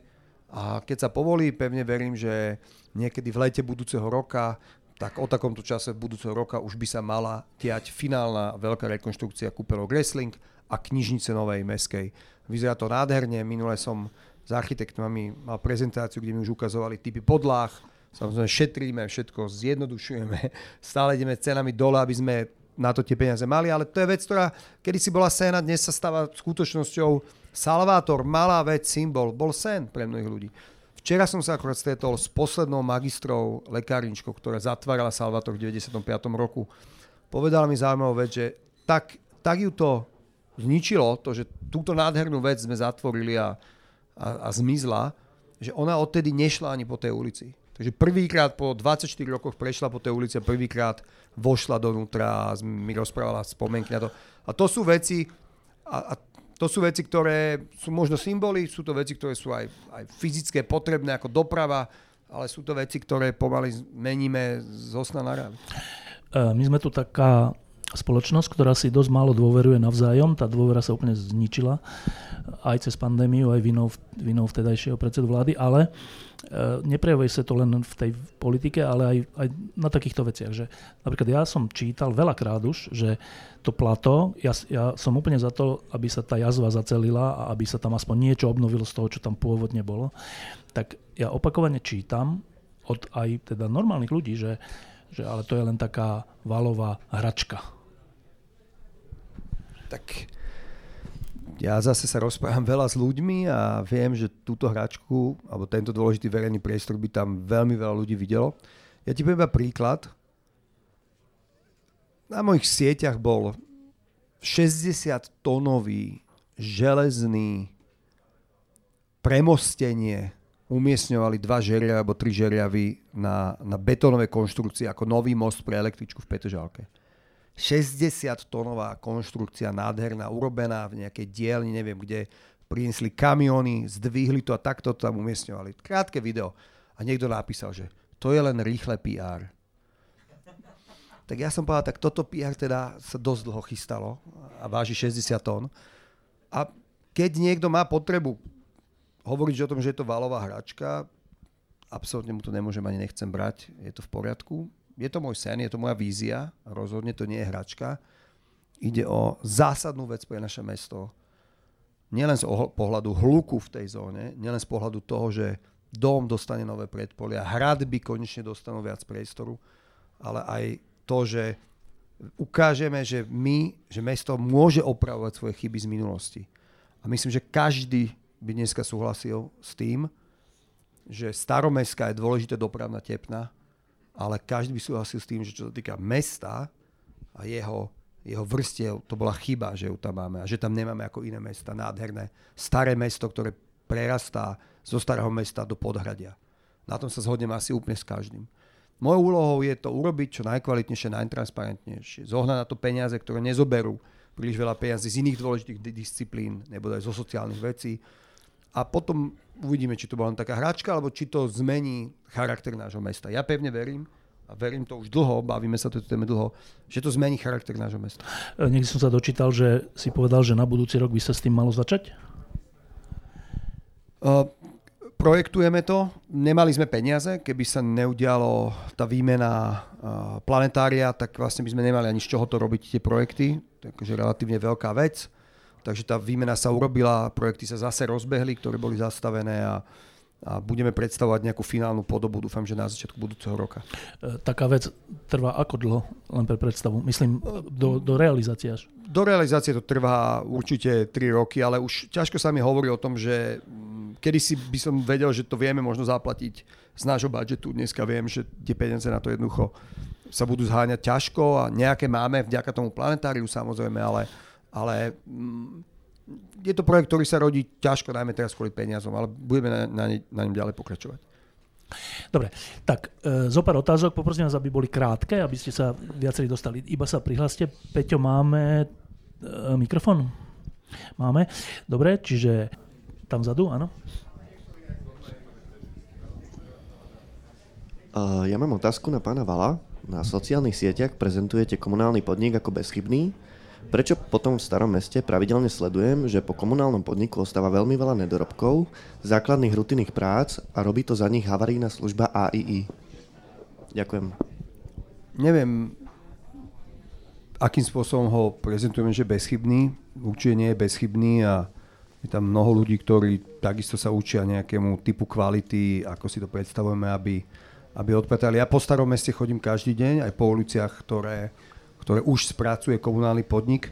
a keď sa povolí, pevne verím, že niekedy v lete budúceho roka tak o takomto čase budúceho roka už by sa mala tiať finálna veľká rekonštrukcia kúpelov Wrestling a knižnice Novej Meskej. Vyzerá to nádherne, minule som s architektami mal prezentáciu, kde mi už ukazovali typy podlách. Samozrejme šetríme, všetko zjednodušujeme, [LAUGHS] stále ideme cenami dole, aby sme na to tie peniaze mali, ale to je vec, ktorá kedy si bola séna, dnes sa stáva skutočnosťou. Salvátor, malá vec, symbol, bol sen pre mnohých ľudí. Včera som sa akorát stretol s poslednou magistrou lekárničkou, ktorá zatvárala Salvátor v 95. roku. Povedala mi zaujímavú vec, že tak, tak ju to zničilo, to, že túto nádhernú vec sme zatvorili a a, a zmizla, že ona odtedy nešla ani po tej ulici. Takže prvýkrát po 24 rokoch prešla po tej ulici a prvýkrát vošla donútra a mi rozprávala spomienky na to. A to sú veci, a, a to sú veci, ktoré sú možno symboly, sú to veci, ktoré sú aj, aj fyzické, potrebné ako doprava, ale sú to veci, ktoré pomaly meníme z osna na rád. E, my sme tu taká spoločnosť, ktorá si dosť málo dôveruje navzájom. Tá dôvera sa úplne zničila aj cez pandémiu, aj vinou, vinou vtedajšieho predsedu vlády, ale e, neprejavuje sa to len v tej politike, ale aj, aj na takýchto veciach. Že, napríklad ja som čítal veľakrát už, že to plato, ja, ja som úplne za to, aby sa tá jazva zacelila a aby sa tam aspoň niečo obnovilo z toho, čo tam pôvodne bolo. Tak ja opakovane čítam od aj teda normálnych ľudí, že, že ale to je len taká valová hračka. Tak ja zase sa rozprávam [LAUGHS] veľa s ľuďmi a viem, že túto hračku, alebo tento dôležitý verejný priestor by tam veľmi veľa ľudí videlo. Ja ti poviem iba príklad na mojich sieťach bol 60 tónový železný premostenie umiestňovali dva žeriavy alebo tri žeriavy na, na betónové konštrukcie ako nový most pre električku v Petržalke. 60 tónová konštrukcia nádherná, urobená v nejakej dielni, neviem kde, priniesli kamiony, zdvihli to a takto to tam umiestňovali. Krátke video. A niekto napísal, že to je len rýchle PR tak ja som povedal, tak toto PR teda sa dosť dlho chystalo a váži 60 tón. A keď niekto má potrebu hovoriť o tom, že je to valová hračka, absolútne mu to nemôžem ani nechcem brať, je to v poriadku. Je to môj sen, je to moja vízia, rozhodne to nie je hračka. Ide o zásadnú vec pre naše mesto. Nielen z pohľadu hluku v tej zóne, nielen z pohľadu toho, že dom dostane nové predpolia, hradby konečne dostanú viac priestoru, ale aj to, že ukážeme, že my, že mesto môže opravovať svoje chyby z minulosti. A myslím, že každý by dneska súhlasil s tým, že staromestská je dôležité dopravná tepna, ale každý by súhlasil s tým, že čo sa týka mesta a jeho, jeho vrstiev, to bola chyba, že ju tam máme a že tam nemáme ako iné mesta, nádherné, staré mesto, ktoré prerastá zo starého mesta do podhradia. Na tom sa zhodnem asi úplne s každým. Mojou úlohou je to urobiť čo najkvalitnejšie, najtransparentnejšie. Zohnať na to peniaze, ktoré nezoberú príliš veľa peniazí z iných dôležitých disciplín, nebo aj zo sociálnych vecí. A potom uvidíme, či to bola len taká hračka, alebo či to zmení charakter nášho mesta. Ja pevne verím, a verím to už dlho, bavíme sa to téme dlho, že to zmení charakter nášho mesta. E, niekde som sa dočítal, že si povedal, že na budúci rok by sa s tým malo začať? Uh, projektujeme to, nemali sme peniaze, keby sa neudialo tá výmena planetária, tak vlastne by sme nemali ani z čoho to robiť tie projekty, takže relatívne veľká vec. Takže tá výmena sa urobila, projekty sa zase rozbehli, ktoré boli zastavené a, a budeme predstavovať nejakú finálnu podobu, dúfam, že na začiatku budúceho roka. E, taká vec trvá ako dlho, len pre predstavu? Myslím, do, do realizácie až. Do realizácie to trvá určite 3 roky, ale už ťažko sa mi hovorí o tom, že kedy si by som vedel, že to vieme možno zaplatiť z nášho budžetu. Dneska viem, že tie peniaze na to jednoducho sa budú zháňať ťažko a nejaké máme vďaka tomu planetáriu samozrejme, ale, ale mm, je to projekt, ktorý sa rodí ťažko, najmä teraz kvôli peniazom, ale budeme na, na, na ňom ďalej pokračovať. Dobre, tak e, zo pár otázok, poprosím vás, aby boli krátke, aby ste sa viacerí dostali. Iba sa prihláste. Peťo, máme e, mikrofón? Máme. Dobre, čiže tam vzadu, áno? Uh, ja mám otázku na pána Vala. Na sociálnych sieťach prezentujete komunálny podnik ako bezchybný. Prečo potom v starom meste pravidelne sledujem, že po komunálnom podniku ostáva veľmi veľa nedorobkov, základných rutinných prác a robí to za nich havarijná služba AII? Ďakujem. Neviem, akým spôsobom ho prezentujeme, že bezchybný. Určite nie je bezchybný a je tam mnoho ľudí, ktorí takisto sa učia nejakému typu kvality, ako si to predstavujeme, aby, aby odpratali. Ja po starom meste chodím každý deň, aj po uliciach, ktoré, ktoré už spracuje komunálny podnik.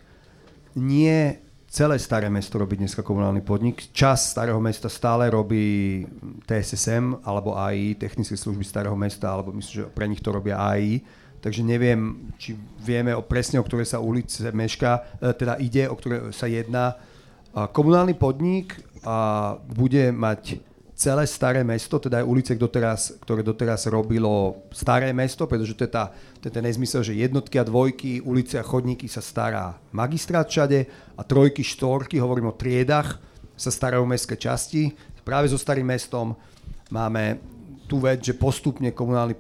Nie celé staré mesto robí dneska komunálny podnik. Čas starého mesta stále robí TSSM alebo AI, technické služby starého mesta, alebo myslím, že pre nich to robia AI. Takže neviem, či vieme o presne, o ktoré sa ulice meška, e, teda ide, o ktoré sa jedná Komunálny podnik bude mať celé staré mesto, teda aj ulice, ktoré doteraz robilo staré mesto, pretože to je, tá, to je ten nezmysel, že jednotky a dvojky, ulice a chodníky sa stará magistrát všade a trojky, štvorky, hovorím o triedach, sa starajú mestské časti. Práve so starým mestom máme tú vec, že postupne komunálny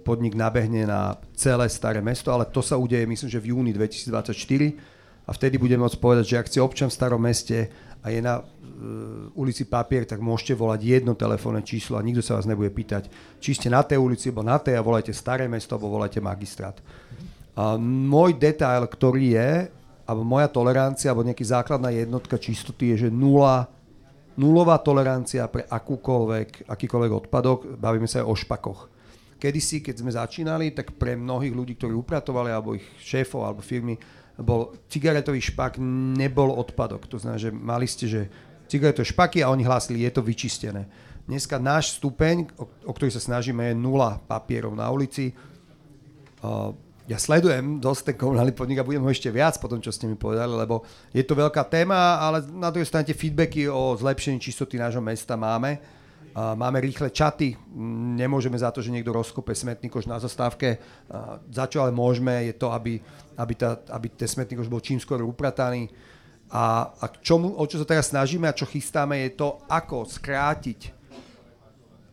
podnik nabehne na celé staré mesto, ale to sa udeje myslím, že v júni 2024 a vtedy budeme môcť povedať, že ak ste občan v starom meste a je na uh, ulici Papier, tak môžete volať jedno telefónne číslo a nikto sa vás nebude pýtať, či ste na tej ulici alebo na tej a volajte staré mesto alebo volajte magistrát. A môj detail, ktorý je, alebo moja tolerancia, alebo nejaký základná jednotka čistoty je, že nula, nulová tolerancia pre akúkoľvek, akýkoľvek odpadok, bavíme sa aj o špakoch. Kedysi, keď sme začínali, tak pre mnohých ľudí, ktorí upratovali, alebo ich šéfov, alebo firmy, bol cigaretový špak, nebol odpadok. To znamená, že mali ste, že cigaretové špaky a oni hlásili, je to vyčistené. Dneska náš stupeň, o, o ktorý sa snažíme, je nula papierov na ulici. Uh, ja sledujem dosť ten komunálny podnik a budem ho ešte viac po tom, čo ste mi povedali, lebo je to veľká téma, ale na druhej strane tie feedbacky o zlepšení čistoty nášho mesta máme Máme rýchle čaty, nemôžeme za to, že niekto rozkope smetný koš na zastávke. Za čo ale môžeme, je to, aby, aby, tá, aby ten smetný koš bol čím skôr uprataný. A, a čomu, o čo sa teraz snažíme a čo chystáme, je to, ako skrátiť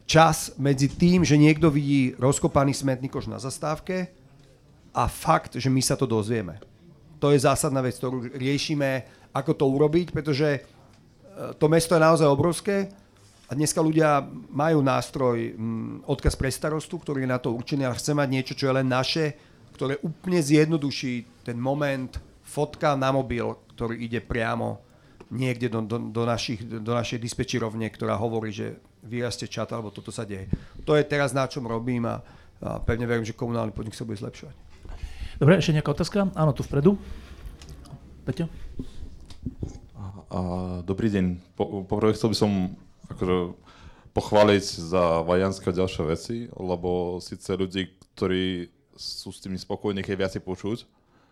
čas medzi tým, že niekto vidí rozkopaný smetný koš na zastávke a fakt, že my sa to dozvieme. To je zásadná vec, ktorú riešime, ako to urobiť, pretože e, to mesto je naozaj obrovské a dneska ľudia majú nástroj, m, mm, odkaz pre starostu, ktorý je na to určený, ale chce mať niečo, čo je len naše, ktoré úplne zjednoduší ten moment, fotka na mobil, ktorý ide priamo niekde do, do, do, našich, do našej dispečerovne, ktorá hovorí, že vyraste čat, alebo toto sa deje. To je teraz na čom robím a, a pevne verím, že komunálny podnik sa bude zlepšovať. Dobre, ešte nejaká otázka? Áno, tu vpredu. Peťo? A, dobrý deň. Po, poprvé chcel by som akože pochváliť za Vajanské a ďalšie veci, lebo síce ľudí, ktorí sú s tým spokojní, je viacej počuť,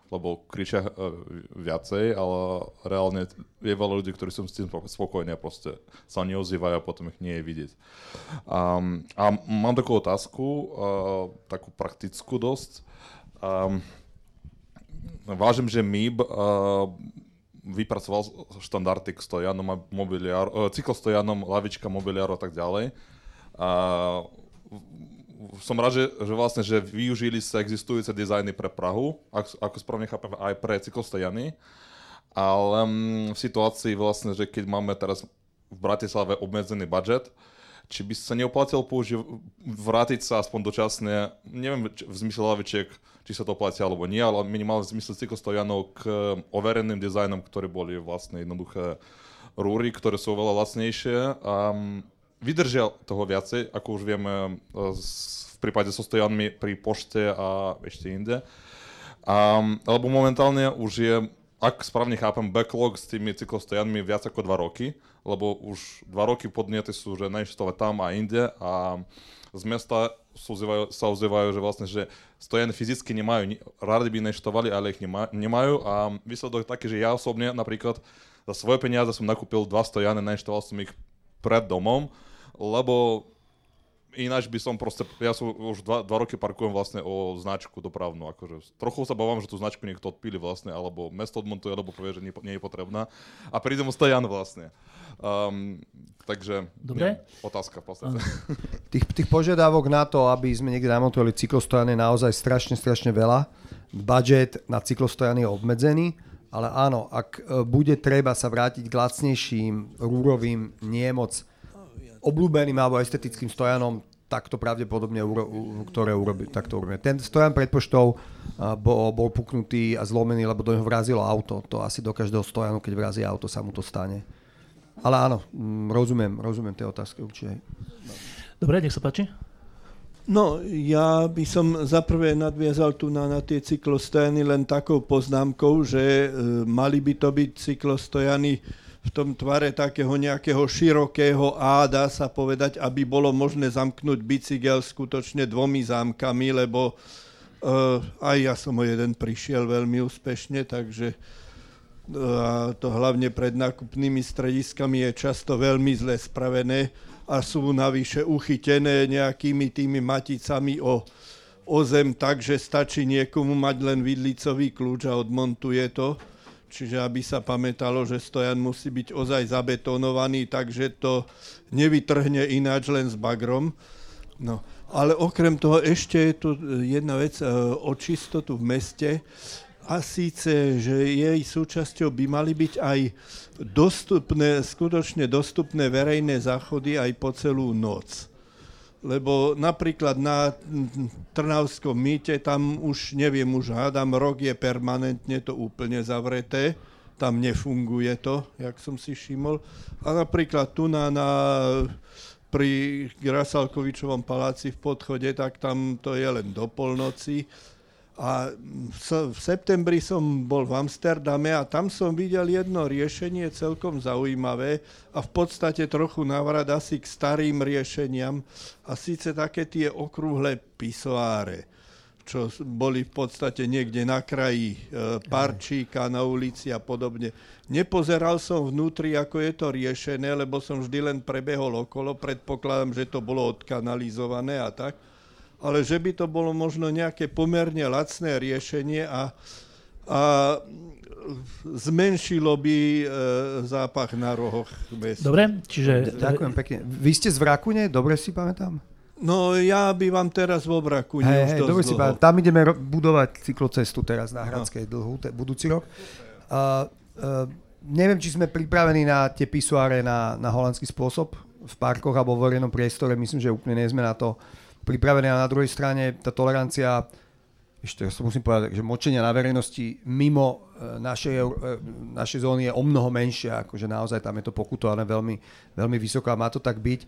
lebo kričia uh, viacej, ale reálne je veľa ľudí, ktorí sú s tým spokojní a proste sa neozývajú a potom ich nie je vidieť. Um, a mám takú otázku, uh, takú praktickú dosť. Um, vážim, že MIB uh, vypracoval štandardy k stojanom, mobiliáru, e, cyklostojanom, lavička, mobiliáru a tak ďalej. A som rád, že, že vlastne, že využili sa existujúce dizajny pre Prahu, ako, ako správne chápem, aj pre cyklostojany. Ale mm, v situácii vlastne, že keď máme teraz v Bratislave obmedzený budget, či by sa neoplatilo použi- vrátiť sa aspoň dočasne, neviem v zmysle lavičiek, či sa to oplatí alebo nie, ale minimálne v zmysle cyklostojanov k overeným dizajnom, ktoré boli vlastne jednoduché rúry, ktoré sú veľa lacnejšie a vydržia toho viacej, ako už vieme v prípade so stojanmi pri pošte a ešte inde. Um, lebo momentálne už je ak správne chápem, backlog s tými cyklostojanmi viac ako 2 roky, lebo už 2 roky podnety sú, že nainštalovať tam a inde a z mesta ozývajú, sa ozývajú, že vlastne, že stojany fyzicky nemajú, rádi by nainštalovali, ale ich nema, nemajú a výsledok je taký, že ja osobne napríklad za svoje peniaze som nakúpil dva stojany, nainštaloval som ich pred domom, lebo ináč by som proste, ja som už dva, dva roky parkujem vlastne o značku dopravnú, akože trochu sa bavám, že tú značku niekto odpíli vlastne, alebo mesto odmontuje, alebo povie, že nie, nie je potrebná a príde mu stojan vlastne. Um, takže Dobre. Nie, otázka v podstate. [LAUGHS] Tých, tých požiadavok na to, aby sme niekde namontovali cyklostojany je naozaj strašne, strašne veľa. Budget na cyklostojany je obmedzený, ale áno, ak e, bude treba sa vrátiť k lacnejším rúrovým, nie moc obľúbeným alebo estetickým stojanom, tak to pravdepodobne, uro, ktoré urobi, tak to urobíme. Ten stojan pred poštou bol, bol puknutý a zlomený, lebo do neho vrazilo auto. To asi do každého stojanu, keď vrazí auto, sa mu to stane. Ale áno, mm, rozumiem, rozumiem tie otázky určite. Dobre, nech sa páči. No, ja by som zaprvé nadviazal tu na, na tie cyklostojany len takou poznámkou, že e, mali by to byť cyklostojany v tom tvare takého nejakého širokého A, dá sa povedať, aby bolo možné zamknúť bicykel skutočne dvomi zámkami, lebo uh, aj ja som o jeden prišiel veľmi úspešne, takže a to hlavne pred nákupnými strediskami je často veľmi zle spravené a sú navyše uchytené nejakými tými maticami o, o zem tak, že stačí niekomu mať len vidlicový kľúč a odmontuje to. Čiže aby sa pamätalo, že stojan musí byť ozaj zabetonovaný, takže to nevytrhne ináč len s bagrom. No. Ale okrem toho ešte je tu jedna vec e, o čistotu v meste a síce, že jej súčasťou by mali byť aj dostupné, skutočne dostupné verejné záchody aj po celú noc. Lebo napríklad na Trnavskom mýte, tam už neviem, už hádam, rok je permanentne to úplne zavreté, tam nefunguje to, jak som si všimol. A napríklad tu na, na pri Grasalkovičovom paláci v podchode, tak tam to je len do polnoci a v septembri som bol v Amsterdame a tam som videl jedno riešenie celkom zaujímavé a v podstate trochu návrat asi k starým riešeniam a síce také tie okrúhle pisoáre čo boli v podstate niekde na kraji e, parčíka na ulici a podobne. Nepozeral som vnútri, ako je to riešené, lebo som vždy len prebehol okolo, predpokladám, že to bolo odkanalizované a tak ale že by to bolo možno nejaké pomerne lacné riešenie a, a zmenšilo by e, zápach na rohoch mesta. Dobre, čiže... Ďakujem pekne. Vy ste z Vrakune, dobre si pamätám? No ja bývam teraz vo Vrakune hey, už hey, dobre si pamätám. Tam ideme ro- budovať cyklocestu teraz na Hradskej no. dlhú, te, budúci rok. Uh, uh, neviem, či sme pripravení na tie pisuáre na, na holandský spôsob v parkoch alebo vo verejnom priestore. Myslím, že úplne nie sme na to pripravené a na druhej strane tá tolerancia, ešte ja musím povedať, že močenia na verejnosti mimo e, našej, e, našej zóny je o mnoho menšia, akože naozaj tam je to pokutované veľmi, veľmi vysoko a má to tak byť.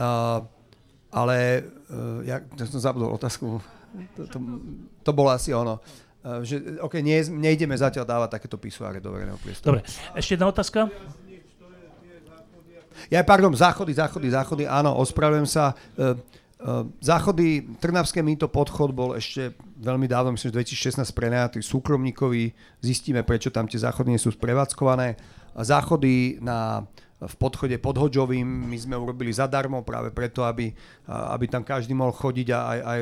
Uh, ale uh, ja, ja som zabudol otázku, to, to, to bolo asi ono. Uh, že, OK, nie, nejdeme zatiaľ dávať takéto pisuáre do verejného priestoru. Dobre, ešte jedna otázka. Ja, pardon, záchody, záchody, záchody, áno, ospravujem sa. Uh, záchody, Trnavské mýto podchod bol ešte veľmi dávno, myslím, že 2016 prenajatý súkromníkovi. Zistíme, prečo tam tie záchody nie sú sprevádzkované. Záchody na, v podchode pod Hoďovým my sme urobili zadarmo práve preto, aby, aby tam každý mohol chodiť a aj, aj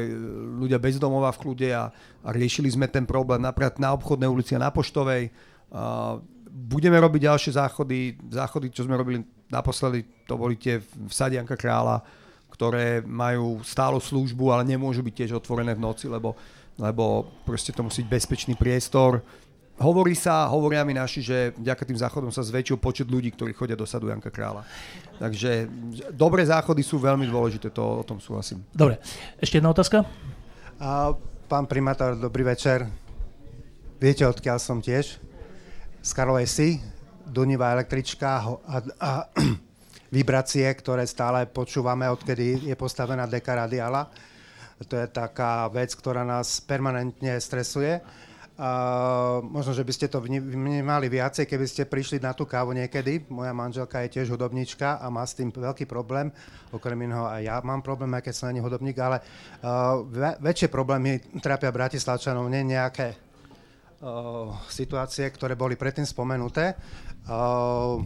ľudia bez domova v kľude a, a riešili sme ten problém napríklad na obchodnej ulici a na Poštovej. Budeme robiť ďalšie záchody. Záchody, čo sme robili naposledy, to boli tie v Sadianka Krála, ktoré majú stálu službu, ale nemôžu byť tiež otvorené v noci, lebo, lebo proste to musí byť bezpečný priestor. Hovorí sa, hovoria mi naši, že vďaka tým záchodom sa zväčšil počet ľudí, ktorí chodia do sadu Janka Krála. Takže dobré záchody sú veľmi dôležité, to o tom súhlasím. Dobre, ešte jedna otázka? A, pán primátor, dobrý večer. Viete, odkiaľ som tiež? Z Karlovej Si, Dunivá električka a, a vibrácie, ktoré stále počúvame, odkedy je postavená deka radiala. To je taká vec, ktorá nás permanentne stresuje. Uh, možno, že by ste to vnímali viacej, keby ste prišli na tú kávu niekedy. Moja manželka je tiež hudobníčka a má s tým veľký problém. Okrem iného aj ja mám problém, aj keď som není hudobník, ale uh, väčšie problémy trápia Bratislavčanov, nie nejaké uh, situácie, ktoré boli predtým spomenuté. Uh,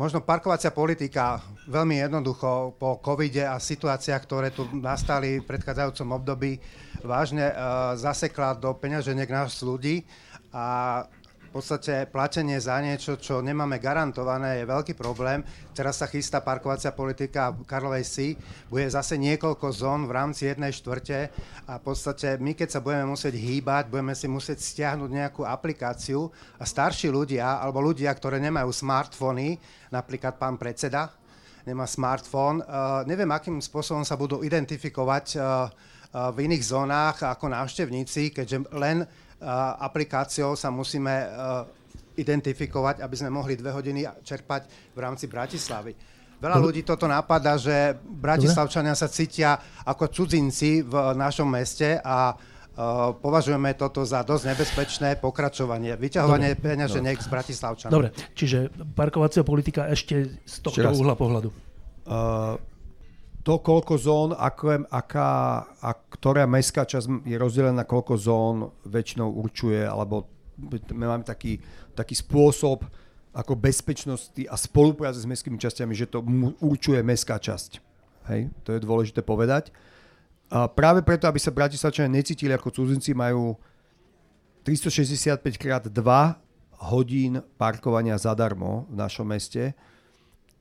Možno parkovacia politika veľmi jednoducho po covide a situáciách, ktoré tu nastali v predchádzajúcom období, vážne uh, zasekla do peňaženiek nás ľudí a v podstate platenie za niečo, čo nemáme garantované, je veľký problém. Teraz sa chystá parkovacia politika v Karlovej Si. Bude zase niekoľko zón v rámci jednej štvrte a v podstate my, keď sa budeme musieť hýbať, budeme si musieť stiahnuť nejakú aplikáciu a starší ľudia, alebo ľudia, ktoré nemajú smartfóny, napríklad pán predseda, nemá smartfón, uh, neviem, akým spôsobom sa budú identifikovať uh, uh, v iných zónach ako návštevníci, keďže len aplikáciou sa musíme e, identifikovať, aby sme mohli dve hodiny čerpať v rámci Bratislavy. Veľa Dobre. ľudí toto napadá, že Bratislavčania sa cítia ako cudzinci v našom meste a uh, považujeme toto za dosť nebezpečné pokračovanie, vyťahovanie peňaženiek z Bratislavčanov. Dobre, čiže parkovacia politika ešte z tohto uhla pohľadu. Uh, to, koľko zón, ako, aká, a ktorá mestská časť je rozdelená na koľko zón, väčšinou určuje, alebo my máme taký, taký spôsob ako bezpečnosti a spolupráce s mestskými časťami, že to určuje mestská časť. Hej, to je dôležité povedať. A práve preto, aby sa Bratislavčania necítili ako cudzinci, majú 365 krát 2 hodín parkovania zadarmo v našom meste.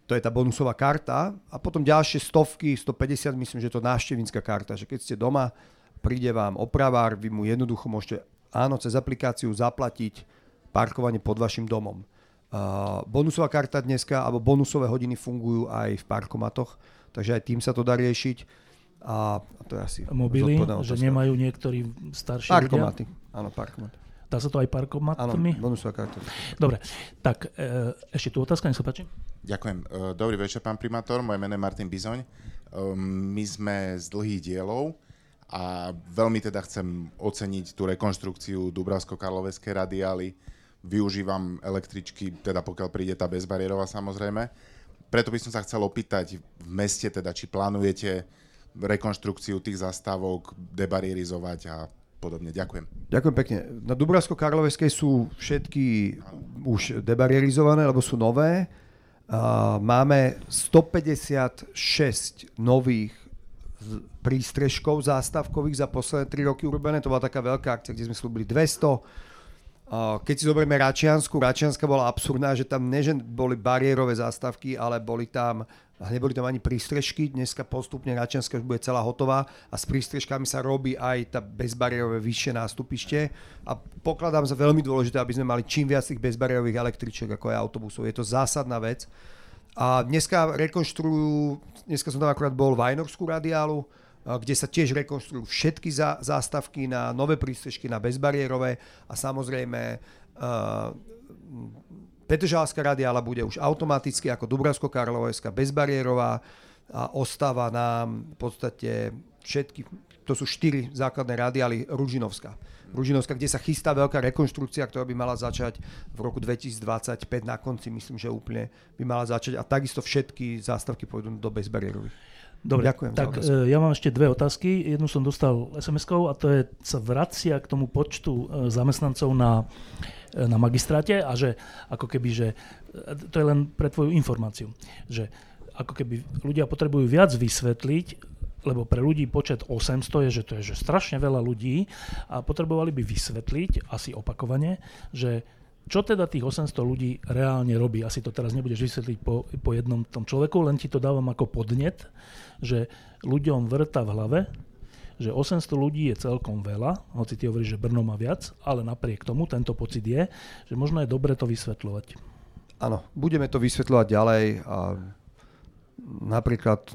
To je tá bonusová karta. A potom ďalšie stovky, 150, myslím, že je to návštevnícka karta. Že keď ste doma, príde vám opravár, vy mu jednoducho môžete áno, cez aplikáciu zaplatiť parkovanie pod vašim domom. Uh, bonusová karta dneska, alebo bonusové hodiny fungujú aj v parkomatoch, takže aj tým sa to dá riešiť. A, a to je asi Mobily, že nemajú niektorí starší Parkomaty, ľudia? áno, parkomaty. Dá sa to aj parkomatmi? Áno, bonusová karta. Dobre, tak e, ešte tu otázka, nech sa páči. Ďakujem. E, dobrý večer, pán primátor. Moje meno je Martin Bizoň. E, my sme z dlhých dielov a veľmi teda chcem oceniť tú rekonštrukciu Dubravsko-Karloveskej radiály, využívam električky, teda pokiaľ príde tá bezbariérová samozrejme. Preto by som sa chcel opýtať v meste, teda, či plánujete rekonštrukciu tých zastávok debarierizovať a podobne. Ďakujem. Ďakujem pekne. Na Dubravsko Karloveskej sú všetky už debarierizované, lebo sú nové. Máme 156 nových prístrežkov zástavkových za posledné 3 roky urobené. To bola taká veľká akcia, kde sme slúbili 200 keď si zoberieme Račiansku, Račianska bola absurdná, že tam neže boli bariérové zástavky, ale boli tam neboli tam ani prístrežky, dneska postupne Račianska už bude celá hotová a s prístrežkami sa robí aj tá bezbariérové vyššie nástupište a pokladám za veľmi dôležité, aby sme mali čím viac tých bezbariérových električiek ako aj autobusov. Je to zásadná vec. A dneska rekonštruujú, dneska som tam akurát bol v radiálu, kde sa tiež rekonštruujú všetky zá, zástavky na nové prístrežky, na bezbariérové a samozrejme Petržalská radiála bude už automaticky ako Dubravsko-Karlovská bezbariérová a ostáva nám v podstate všetky, to sú štyri základné radiály Ružinovská. Ružinovská, kde sa chystá veľká rekonštrukcia, ktorá by mala začať v roku 2025 na konci, myslím, že úplne by mala začať a takisto všetky zástavky pôjdu do bezbariérových. Dobre, Ďakujem tak e, ja mám ešte dve otázky. Jednu som dostal SMS-kou a to je, sa vracia k tomu počtu e, zamestnancov na, e, na magistráte a že ako keby, že to je len pre tvoju informáciu, že ako keby ľudia potrebujú viac vysvetliť, lebo pre ľudí počet 800 je, že to je že strašne veľa ľudí a potrebovali by vysvetliť asi opakovane, že čo teda tých 800 ľudí reálne robí? Asi to teraz nebudeš vysvetliť po, po jednom tom človeku, len ti to dávam ako podnet, že ľuďom vrta v hlave, že 800 ľudí je celkom veľa, hoci ty hovoríš, že Brno má viac, ale napriek tomu tento pocit je, že možno je dobre to vysvetľovať. Áno, budeme to vysvetľovať ďalej a napríklad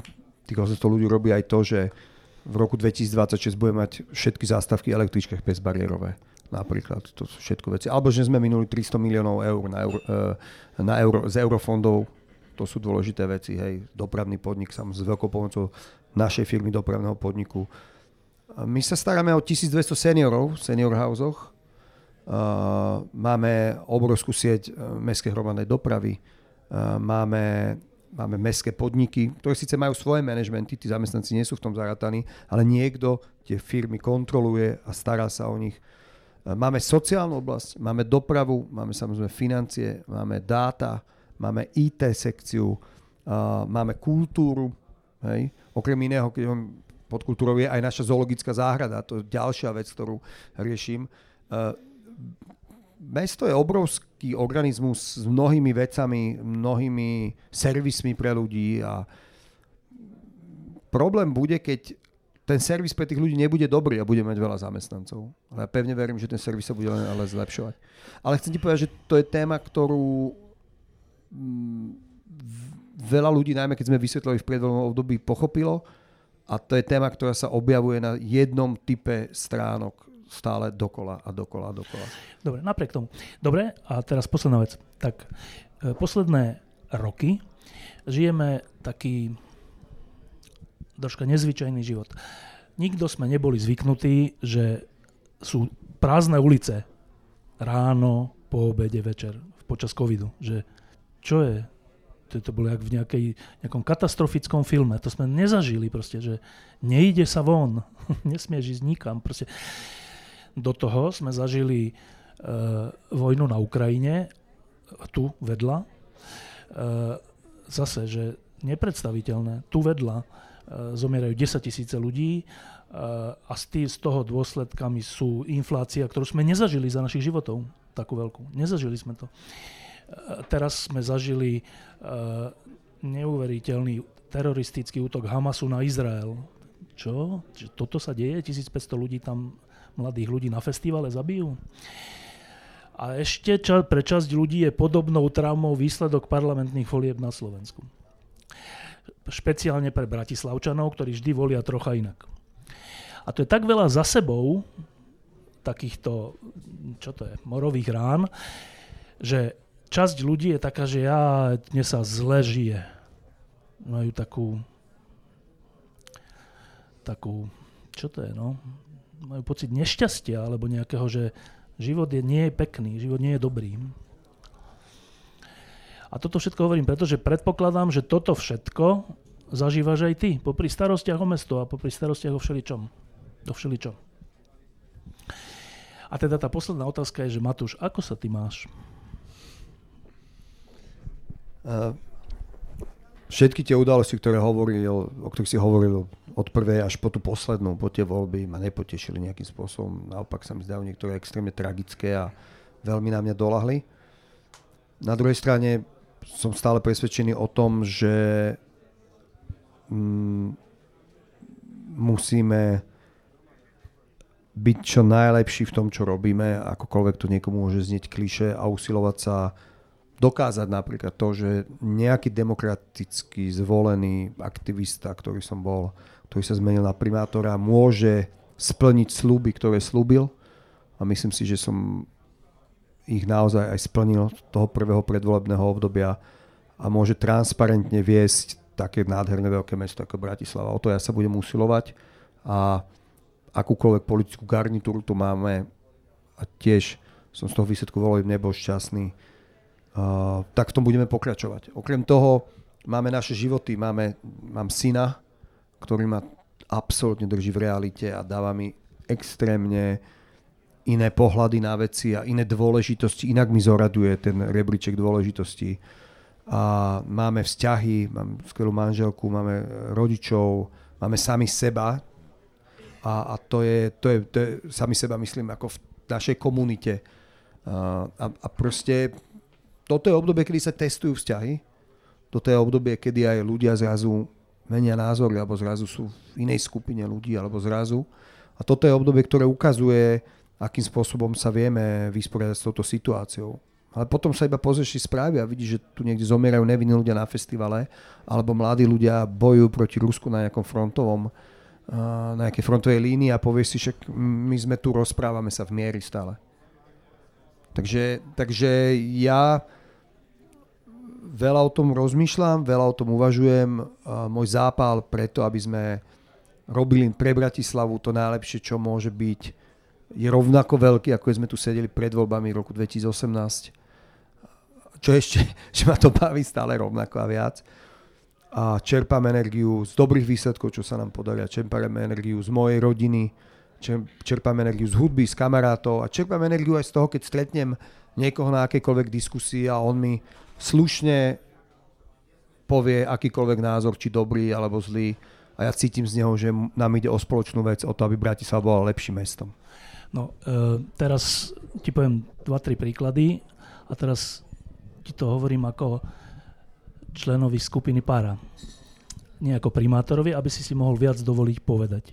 tých 800 ľudí robí aj to, že v roku 2026 budeme mať všetky zástavky električkách bezbariérové napríklad. To sú všetko veci. Alebo že sme minuli 300 miliónov eur, na euro, eh, na euro z eurofondov. To sú dôležité veci. Hej. Dopravný podnik, sam s veľkou pomocou našej firmy dopravného podniku. My sa staráme o 1200 seniorov v senior houseoch. Máme obrovskú sieť eh, mestskej hromadnej dopravy. Máme máme mestské podniky, ktoré síce majú svoje manažmenty, tí zamestnanci nie sú v tom zarataní, ale niekto tie firmy kontroluje a stará sa o nich. Máme sociálnu oblasť, máme dopravu, máme samozrejme financie, máme dáta, máme IT sekciu, máme kultúru. Hej. Okrem iného, keď pod kultúrou je aj naša zoologická záhrada, to je ďalšia vec, ktorú riešim. Mesto je obrovský organizmus s mnohými vecami, mnohými servismi pre ľudí a problém bude, keď ten servis pre tých ľudí nebude dobrý a bude mať veľa zamestnancov. Ale ja pevne verím, že ten servis sa bude len ale zlepšovať. Ale chcem ti povedať, že to je téma, ktorú mm, veľa ľudí, najmä keď sme vysvetlili v predvoľnom období, pochopilo a to je téma, ktorá sa objavuje na jednom type stránok stále dokola a dokola a dokola. Dobre, napriek tomu. Dobre, a teraz posledná vec. Tak e, posledné roky žijeme taký troška nezvyčajný život. Nikto sme neboli zvyknutí, že sú prázdne ulice ráno, po obede, večer, počas covidu. Že čo je? To, to bolo jak v nejakej, nejakom katastrofickom filme. To sme nezažili proste, že nejde sa von. [LAUGHS] Nesmieš ísť nikam. Proste. Do toho sme zažili vojnu na Ukrajine, tu vedľa. E, zase, že nepredstaviteľné, tu vedľa e, zomierajú 10 tisíce ľudí e, a z, toho dôsledkami sú inflácia, ktorú sme nezažili za našich životov, takú veľkú. Nezažili sme to. E, teraz sme zažili neuveriteľný teroristický útok Hamasu na Izrael. Čo? Toto sa deje? 1500 ľudí tam, mladých ľudí na festivale zabijú? A ešte ča, pre časť ľudí je podobnou traumou výsledok parlamentných volieb na Slovensku. Špeciálne pre Bratislavčanov, ktorí vždy volia trocha inak. A to je tak veľa za sebou takýchto, čo to je, morových rán, že časť ľudí je taká, že ja, dnes sa zle žije. Majú takú, takú, čo to je, no? Majú pocit nešťastia, alebo nejakého, že Život je, nie je pekný, život nie je dobrý. A toto všetko hovorím, pretože predpokladám, že toto všetko zažívaš aj ty, popri starostiach o mesto a popri starostiach o všeličom. O všeličom. A teda tá posledná otázka je, že Matúš, ako sa ty máš? Uh, všetky tie udalosti, ktoré hovoril, o ktorých si hovoril od prvej až po tú poslednú, po tie voľby ma nepotešili nejakým spôsobom. Naopak sa mi zdajú niektoré extrémne tragické a veľmi na mňa dolahli. Na druhej strane som stále presvedčený o tom, že mm, musíme byť čo najlepší v tom, čo robíme, akokoľvek to niekomu môže znieť kliše a usilovať sa dokázať napríklad to, že nejaký demokraticky zvolený aktivista, ktorý som bol, ktorý sa zmenil na primátora, môže splniť sluby, ktoré slúbil. A myslím si, že som ich naozaj aj splnil toho prvého predvolebného obdobia a môže transparentne viesť také nádherné veľké mesto ako Bratislava. O to ja sa budem usilovať a akúkoľvek politickú garnitúru tu máme a tiež som z toho výsledku volieb nebol šťastný, uh, tak v tom budeme pokračovať. Okrem toho máme naše životy, máme, mám syna, ktorý ma absolútne drží v realite a dáva mi extrémne iné pohľady na veci a iné dôležitosti. Inak mi zoraduje ten rebríček dôležitosti. A máme vzťahy, mám skvelú manželku, máme rodičov, máme sami seba. A, a to, je, to, je, to je, sami seba myslím, ako v našej komunite. A, a, a proste toto je obdobie, kedy sa testujú vzťahy. Toto je obdobie, kedy aj ľudia zrazu menia názory, alebo zrazu sú v inej skupine ľudí, alebo zrazu. A toto je obdobie, ktoré ukazuje, akým spôsobom sa vieme vysporiadať s touto situáciou. Ale potom sa iba pozrieš správy a vidíš, že tu niekde zomierajú nevinní ľudia na festivale, alebo mladí ľudia bojujú proti Rusku na nejakom frontovom, na nejakej frontovej línii a povieš si, že my sme tu, rozprávame sa v miery stále. Takže, takže ja veľa o tom rozmýšľam, veľa o tom uvažujem. Môj zápal preto, aby sme robili pre Bratislavu to najlepšie, čo môže byť, je rovnako veľký, ako sme tu sedeli pred voľbami roku 2018. Čo ešte, [LAUGHS] že ma to baví stále rovnako a viac. A čerpám energiu z dobrých výsledkov, čo sa nám podaria. Čerpám energiu z mojej rodiny, čerpám energiu z hudby, z kamarátov a čerpám energiu aj z toho, keď stretnem niekoho na akejkoľvek diskusii a on mi slušne povie akýkoľvek názor, či dobrý alebo zlý a ja cítim z neho, že nám ide o spoločnú vec, o to, aby Bratislava bola lepším mestom. No, e, teraz ti poviem dva, tri príklady a teraz ti to hovorím ako členovi skupiny Para. Nie ako primátorovi, aby si si mohol viac dovoliť povedať.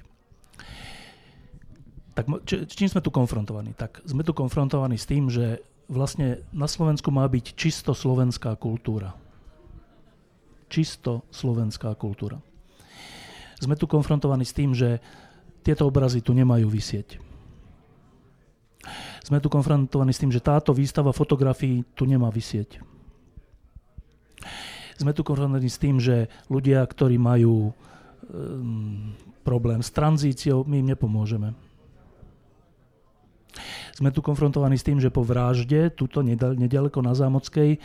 Tak či, čím sme tu konfrontovaní? Tak sme tu konfrontovaní s tým, že vlastne na Slovensku má byť čisto slovenská kultúra. Čisto slovenská kultúra. Sme tu konfrontovaní s tým, že tieto obrazy tu nemajú vysieť. Sme tu konfrontovaní s tým, že táto výstava fotografií tu nemá vysieť. Sme tu konfrontovaní s tým, že ľudia, ktorí majú um, problém s tranzíciou, my im nepomôžeme sme tu konfrontovaní s tým, že po vražde, tuto nedaleko na Zámockej, e,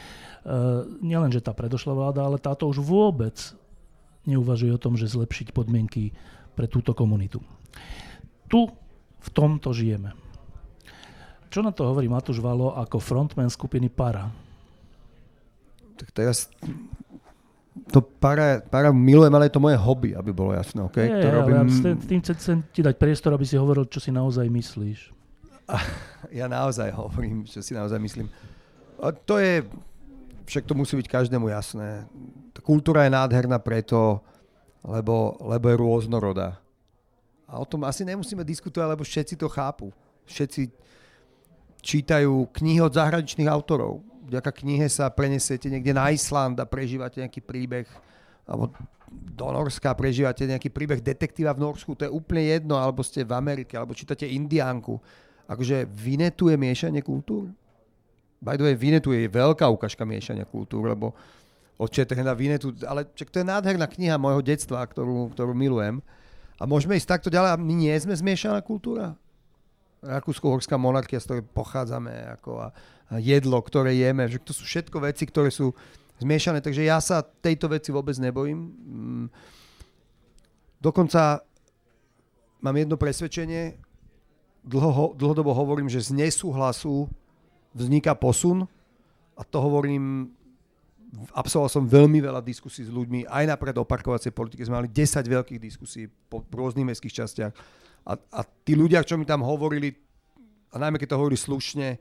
nielen, že tá predošla vláda, ale táto už vôbec neuvažuje o tom, že zlepšiť podmienky pre túto komunitu. Tu v tomto žijeme. Čo na to hovorí Matúš Valo ako frontman skupiny Para? Tak teraz to para, para milujem, ale je to moje hobby, aby bolo jasné. Okay? Nie, to robím... ale ja tým chcem ti dať priestor, aby si hovoril, čo si naozaj myslíš. [LAUGHS] Ja naozaj hovorím, čo si naozaj myslím. A to je, však to musí byť každému jasné. Tá kultúra je nádherná preto, lebo, lebo je rôznorodá. A o tom asi nemusíme diskutovať, lebo všetci to chápu. Všetci čítajú knihy od zahraničných autorov. Vďaka knihe sa prenesiete niekde na Island a prežívate nejaký príbeh alebo do Norska prežívate nejaký príbeh detektíva v Norsku, to je úplne jedno, alebo ste v Amerike, alebo čítate Indiánku. Akože Vinetu je miešanie kultúr? By the way, Vinetu je veľká ukážka miešania kultúr, lebo od na Vinetu, ale čak to je nádherná kniha môjho detstva, ktorú, ktorú milujem. A môžeme ísť takto ďalej a my nie sme zmiešaná kultúra? Rakúsko-horská monarchia, z ktorej pochádzame, ako a, a jedlo, ktoré jeme, že to sú všetko veci, ktoré sú zmiešané, takže ja sa tejto veci vôbec nebojím. Mm. Dokonca mám jedno presvedčenie, dlho, dlhodobo hovorím, že z nesúhlasu vzniká posun a to hovorím absolvoval som veľmi veľa diskusí s ľuďmi, aj napríklad o parkovacej politike sme mali 10 veľkých diskusí po rôznych mestských častiach. A, a tí ľudia, čo mi tam hovorili, a najmä keď to hovorili slušne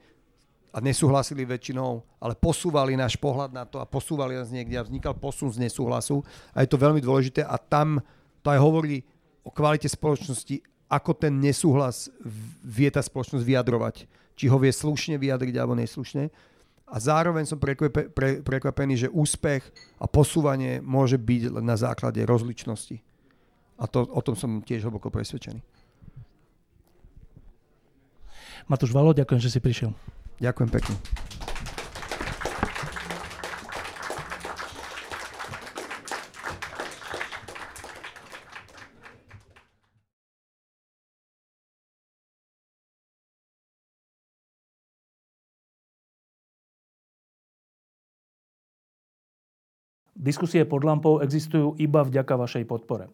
a nesúhlasili väčšinou, ale posúvali náš pohľad na to a posúvali nás niekde a vznikal posun z nesúhlasu. A je to veľmi dôležité a tam to aj hovorí o kvalite spoločnosti, ako ten nesúhlas vie tá spoločnosť vyjadrovať. Či ho vie slušne vyjadriť alebo neslušne a zároveň som prekvapený, že úspech a posúvanie môže byť na základe rozličnosti. A to, o tom som tiež hlboko presvedčený. Matúš Valo, ďakujem, že si prišiel. Ďakujem pekne. Diskusie pod lampou existujú iba vďaka vašej podpore.